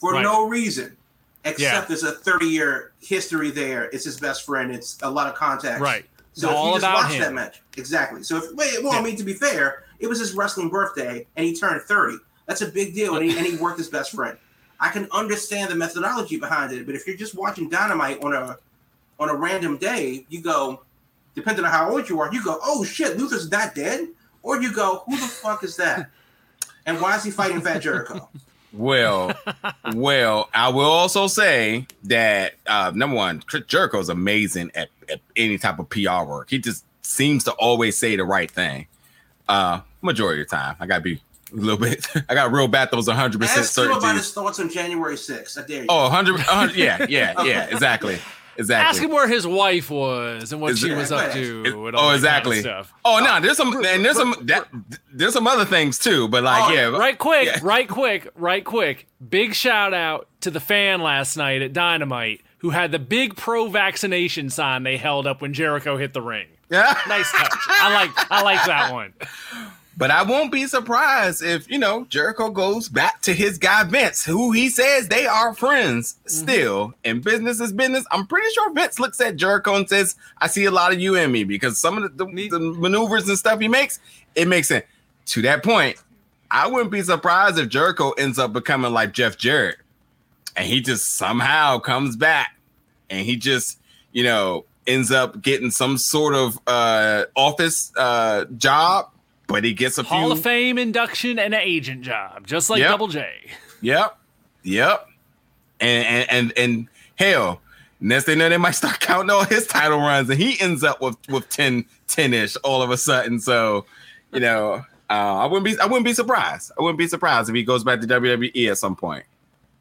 for Right. no reason. Except Yeah. there's a 30 year history there. It's his best friend. It's a lot of contacts. Right. So if you just watch him. that match, exactly. So if wait, well, I Yeah. mean to be fair, it was his wrestling birthday and he turned 30. That's a big deal, and he, and he worked his best friend. I can understand the methodology behind it, but if you're just watching Dynamite on a on a random day, you go, depending on how old you are, you go, oh shit, Luther's not dead, or you go, who the fuck is that, and why is he fighting Fat Jericho? Well, well, I will also say that uh, number one, Chris Jericho is amazing at, at any type of PR work. He just seems to always say the right thing. Uh, majority of the time, I gotta be a little bit. I got real bad. Those 100 percent Ask him about his thoughts on January 6th. I dare you. Oh, 100, 100 Yeah, yeah, yeah. Exactly, exactly. Ask him where his wife was and what Is she it- was up to. Is- and oh, all oh, that kind of exactly. stuff. Oh no, there's some and there's some that there's some other things too, but like Oh, yeah, Right quick, Yeah. right quick, right quick. Big shout out to the fan last night at Dynamite who had the big pro vaccination sign they held up when Jericho hit the ring. Yeah. Nice touch. I like I like that one. But I won't be surprised if, you know, Jericho goes back to his guy Vince, who he says they are friends still. And business is business. I'm pretty sure Vince looks at Jericho and says, I see a lot of you in me because some of the, the, the maneuvers and stuff he makes, it makes sense. To that point, I wouldn't be surprised if Jericho ends up becoming like Jeff Jarrett and he just somehow comes back and he just, you know, ends up getting some sort of uh office uh job but he gets a Hall few of Fame induction and an agent job, just like Yep. Double J. Yep. Yep. And and and, and hell, next thing you know, they might start counting all his title runs, and he ends up with with 10 10-ish all of a sudden. So, you know, uh, I wouldn't be I wouldn't be surprised. I wouldn't be surprised if he goes back to WWE at some point.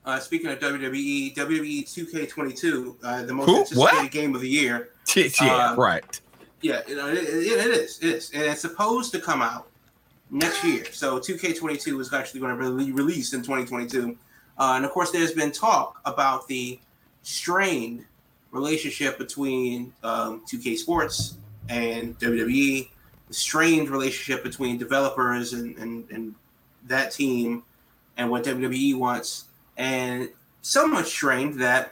Uh, speaking of WWE, WWE 2K22, uh, the most Who? anticipated What? game of the year. yeah, Um, right. Yeah, it, it, it is. It is. And it's supposed to come out next year. So 2K22 is actually going to be released in 2022. Uh, and of course, there's been talk about the strained relationship between um, 2K Sports and WWE, the strained relationship between developers and, and, and that team and what WWE wants. And so much strained that,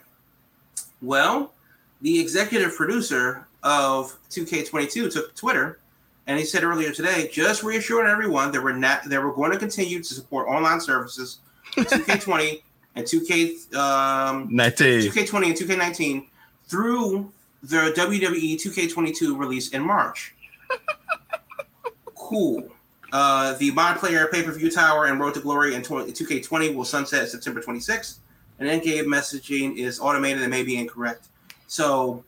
well, the executive producer of 2K22 took to Twitter and he said earlier today, just reassuring everyone that we're not that we're going to continue to support online services, 2K20 and 2K um, 19. 2K20 and 2K19 through the WWE 2K22 release in March. cool. Uh, the mod player pay per view tower and Road to Glory and 2K20 will sunset September 26th. And in game messaging is automated and may be incorrect. So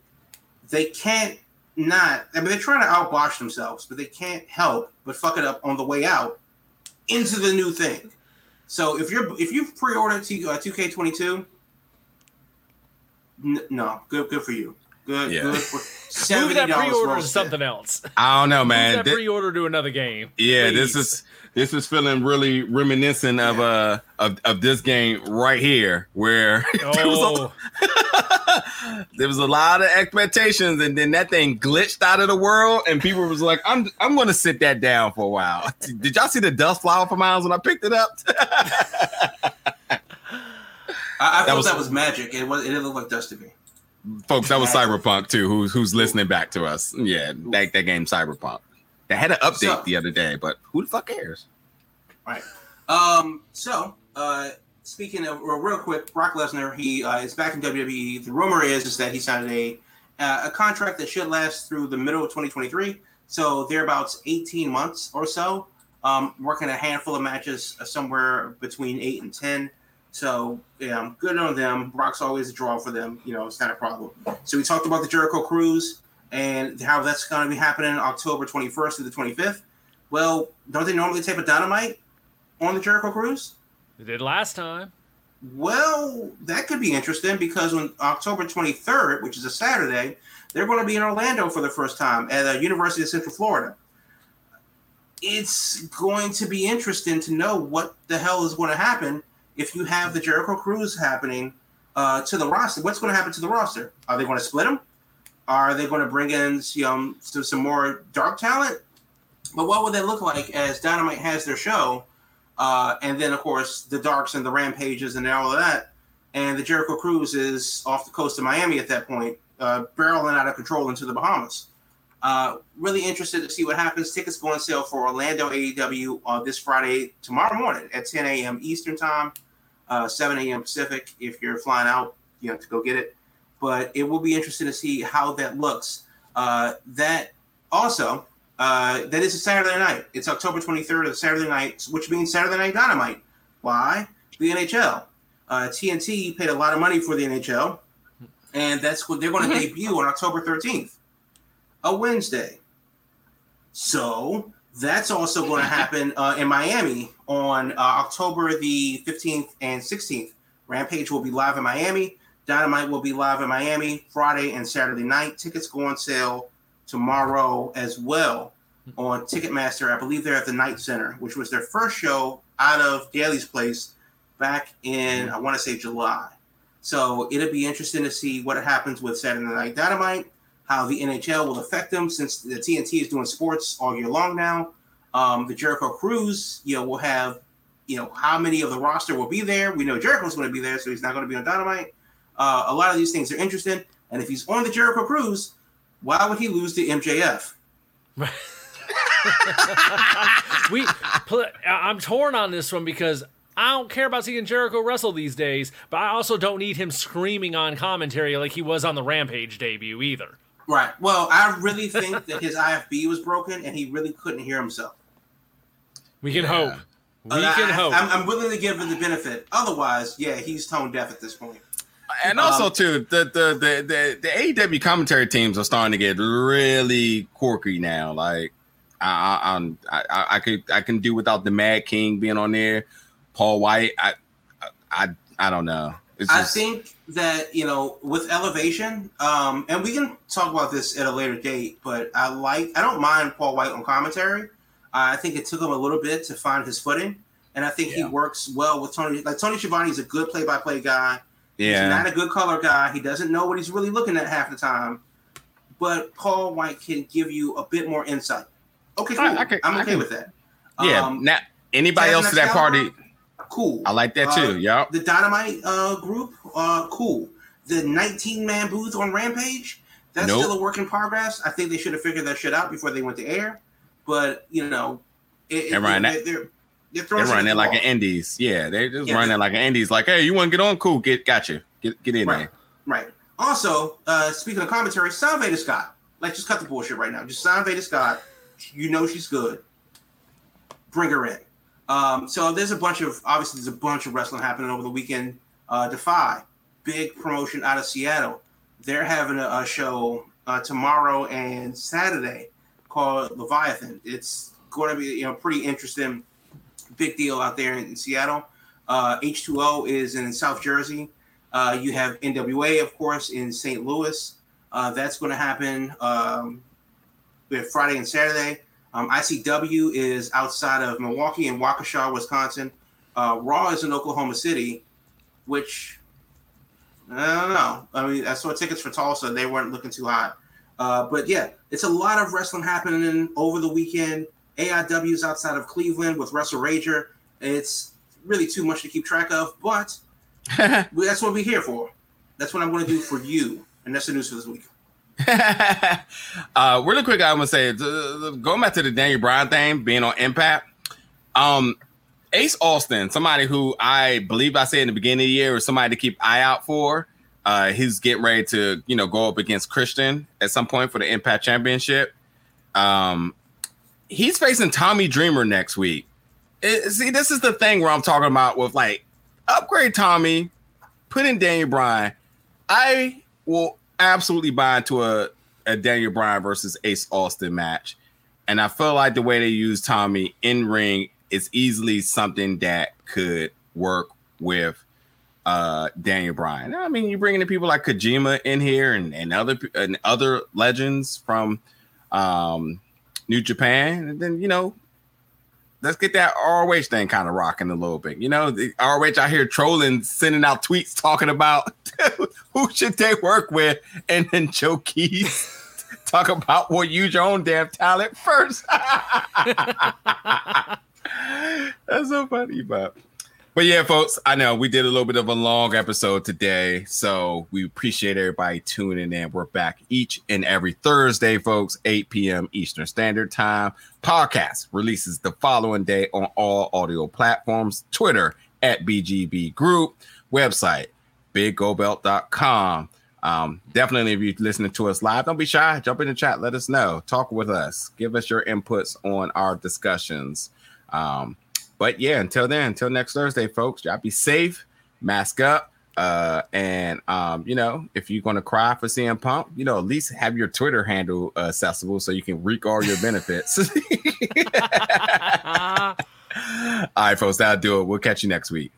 they can't not, I mean, they're trying to outbosh themselves, but they can't help but fuck it up on the way out into the new thing. So if you're if you've pre-ordered uh, 2K22, n- no, good good for you. Good, Yeah. good for Move that pre-order well to something else. I don't know, Move man. that Thi- pre-order to another game. Yeah, this is this is feeling really reminiscent of uh of, of this game right here, where there, was Oh, a, there was a lot of expectations, and then that thing glitched out of the world, and people was like, "I'm I'm going to sit that down for a while." Did y'all see the dust fly off of mine when I picked it up? I, I That thought was- that was magic. It was. It didn't look like dust to me. Folks, that was Cyberpunk too. Who's who's listening back to us? Yeah, that that game Cyberpunk. They had an update So- the other day, but who the fuck cares? Right. Um. So, uh, speaking of, well, real quick, Brock Lesnar, he uh, is back in WWE. The rumor is is that he signed a uh, a contract that should last through the middle of 2023. So thereabouts 18 months or so. Um, working a handful of matches, uh, somewhere between eight and ten. So yeah, good on them. Brock's always a draw for them. You know, it's not a problem. So we talked about the Jericho Cruise and how that's going to be happening October 21st to the 25th. Well, don't they normally tape a dynamite on the Jericho Cruise? they did last time. Well, that could be interesting because on October 23rd, which is a Saturday, they're going to be in Orlando for the first time at the University of Central Florida. It's going to be interesting to know what the hell is going to happen if you have the Jericho Cruise happening uh, to the roster. What's going to happen to the roster? Are they going to split them? Are they going to bring in some, some, some more dark talent? But what would that look like as Dynamite has their show? Uh, and then, of course, the Darks and the Rampages and all of that. And the Jericho Cruise is off the coast of Miami at that point, uh, barreling out of control into the Bahamas. Uh, really interested to see what happens. Tickets go on sale for Orlando AEW uh, this Friday, tomorrow morning at 10 a.m. Eastern Time, uh, 7 a.m. Pacific. If you're flying out, you have to go get it. But it will be interesting to see how that looks. Uh, that also, uh, that is a Saturday night. It's October 23rd, of Saturday night, which means Saturday Night Dynamite. Why? The NHL. Uh, TNT paid a lot of money for the NHL, and that's what they're going to debut on October 13th, a Wednesday. So that's also going to happen uh, in Miami on uh, October the 15th and 16th. Rampage will be live in Miami. Dynamite will be live in Miami Friday and Saturday night. Tickets go on sale tomorrow as well on Ticketmaster. I believe they're at the Knight Center, which was their first show out of Daily's Place back in, I want to say July. So it'll be interesting to see what happens with Saturday Night Dynamite, how the NHL will affect them since the TNT is doing sports all year long now. Um, the Jericho Cruise, you know, will have, you know, how many of the roster will be there. We know Jericho's going to be there, so he's not going to be on Dynamite. Uh, a lot of these things are interesting. And if he's on the Jericho Cruise, why would he lose to MJF? we, I'm torn on this one because I don't care about seeing Jericho wrestle these days, but I also don't need him screaming on commentary like he was on the Rampage debut either. Right. Well, I really think that his IFB was broken and he really couldn't hear himself. We can yeah. hope. We uh, can I, hope. I'm, I'm, willing to give him the benefit. Otherwise, yeah, he's tone deaf at this point. And also, um, too, the, the the the the AEW commentary teams are starting to get really quirky now. Like, I I, I I could I can do without the Mad King being on there, Paul White. I I I don't know. Just... I think that you know with elevation, um, and we can talk about this at a later date. But I like I don't mind Paul White on commentary. Uh, I think it took him a little bit to find his footing, and I think yeah. he works well with Tony. Like Tony Schiavone is a good play-by-play guy. Yeah, he's not a good color guy. He doesn't know what he's really looking at half the time. But Paul White can give you a bit more insight. Okay, cool. I, I am okay can, with that. Yeah. Um, now, anybody else to that party? Cool. I like that too. Uh, yeah. The Dynamite uh, group, uh, cool. The 19 man booth on Rampage, that's nope. still a work in progress. I think they should have figured that shit out before they went to air. But you know, it, and right they're, they're, they're, they're running it like an Indies. Yeah, they're just yeah, running like an Indies. Like, hey, you want to get on? Cool, get got you. Get get in right, there. Right. Also, uh, speaking of commentary, sign Veda Scott. Like, just cut the bullshit right now. Just sign Veda Scott. You know she's good. Bring her in. Um, so there's a bunch of obviously there's a bunch of wrestling happening over the weekend. Uh, Defy, big promotion out of Seattle. They're having a, a show uh, tomorrow and Saturday called Leviathan. It's going to be you know pretty interesting, big deal out there in, Seattle. Uh, H2O is in South Jersey. Uh, you have NWA, of course, in St. Louis. Uh, that's going to happen um, Friday and Saturday. Um, ICW is outside of Milwaukee in Waukesha, Wisconsin. Uh, Raw is in Oklahoma City, which I don't know. I mean, I saw tickets for Tulsa; they weren't looking too hot. Uh, but yeah, it's a lot of wrestling happening over the weekend. AIW is outside of Cleveland with Russell Rager. It's really too much to keep track of, but that's what we're here for. That's what I'm going to do for you, and that's the news for this week. uh, really quick, I'm gonna say, uh, going back to the Daniel Bryan thing, being on Impact. Um, Ace Austin, somebody who I believe I said in the beginning of the year, or somebody to keep eye out for. Uh, he's getting ready to, you know, go up against Christian at some point for the Impact Championship. Um, he's facing Tommy Dreamer next week. It, see, this is the thing where I'm talking about with like upgrade Tommy, put in Daniel Bryan. I will absolutely buy into a, a Daniel Bryan versus Ace Austin match. And I feel like the way they use Tommy in ring is easily something that could work with uh, Daniel Bryan. I mean, you're bringing in people like Kojima in here and, and other and other legends from um, New Japan, and then you know let's get that ROH thing kind of rocking a little bit. You know, the ROH out here trolling, sending out tweets talking about who should they work with, and then Joe Keys talk about well, use your own damn talent first. That's so funny, but but yeah, folks, I know we did a little bit of a long episode today, so we appreciate everybody tuning in. We're back each and every Thursday, folks, 8 p.m. Eastern Standard Time. Podcast releases the following day on all audio platforms Twitter at BGB Group, website biggobelt.com. Um, definitely, if you're listening to us live, don't be shy. Jump in the chat. Let us know. Talk with us. Give us your inputs on our discussions. Um, but yeah, until then, until next Thursday, folks, y'all be safe, mask up. Uh, and um, you know, if you're gonna cry for CM Punk, you know, at least have your Twitter handle uh, accessible so you can reap all your benefits. all right, folks, that'll do it. We'll catch you next week.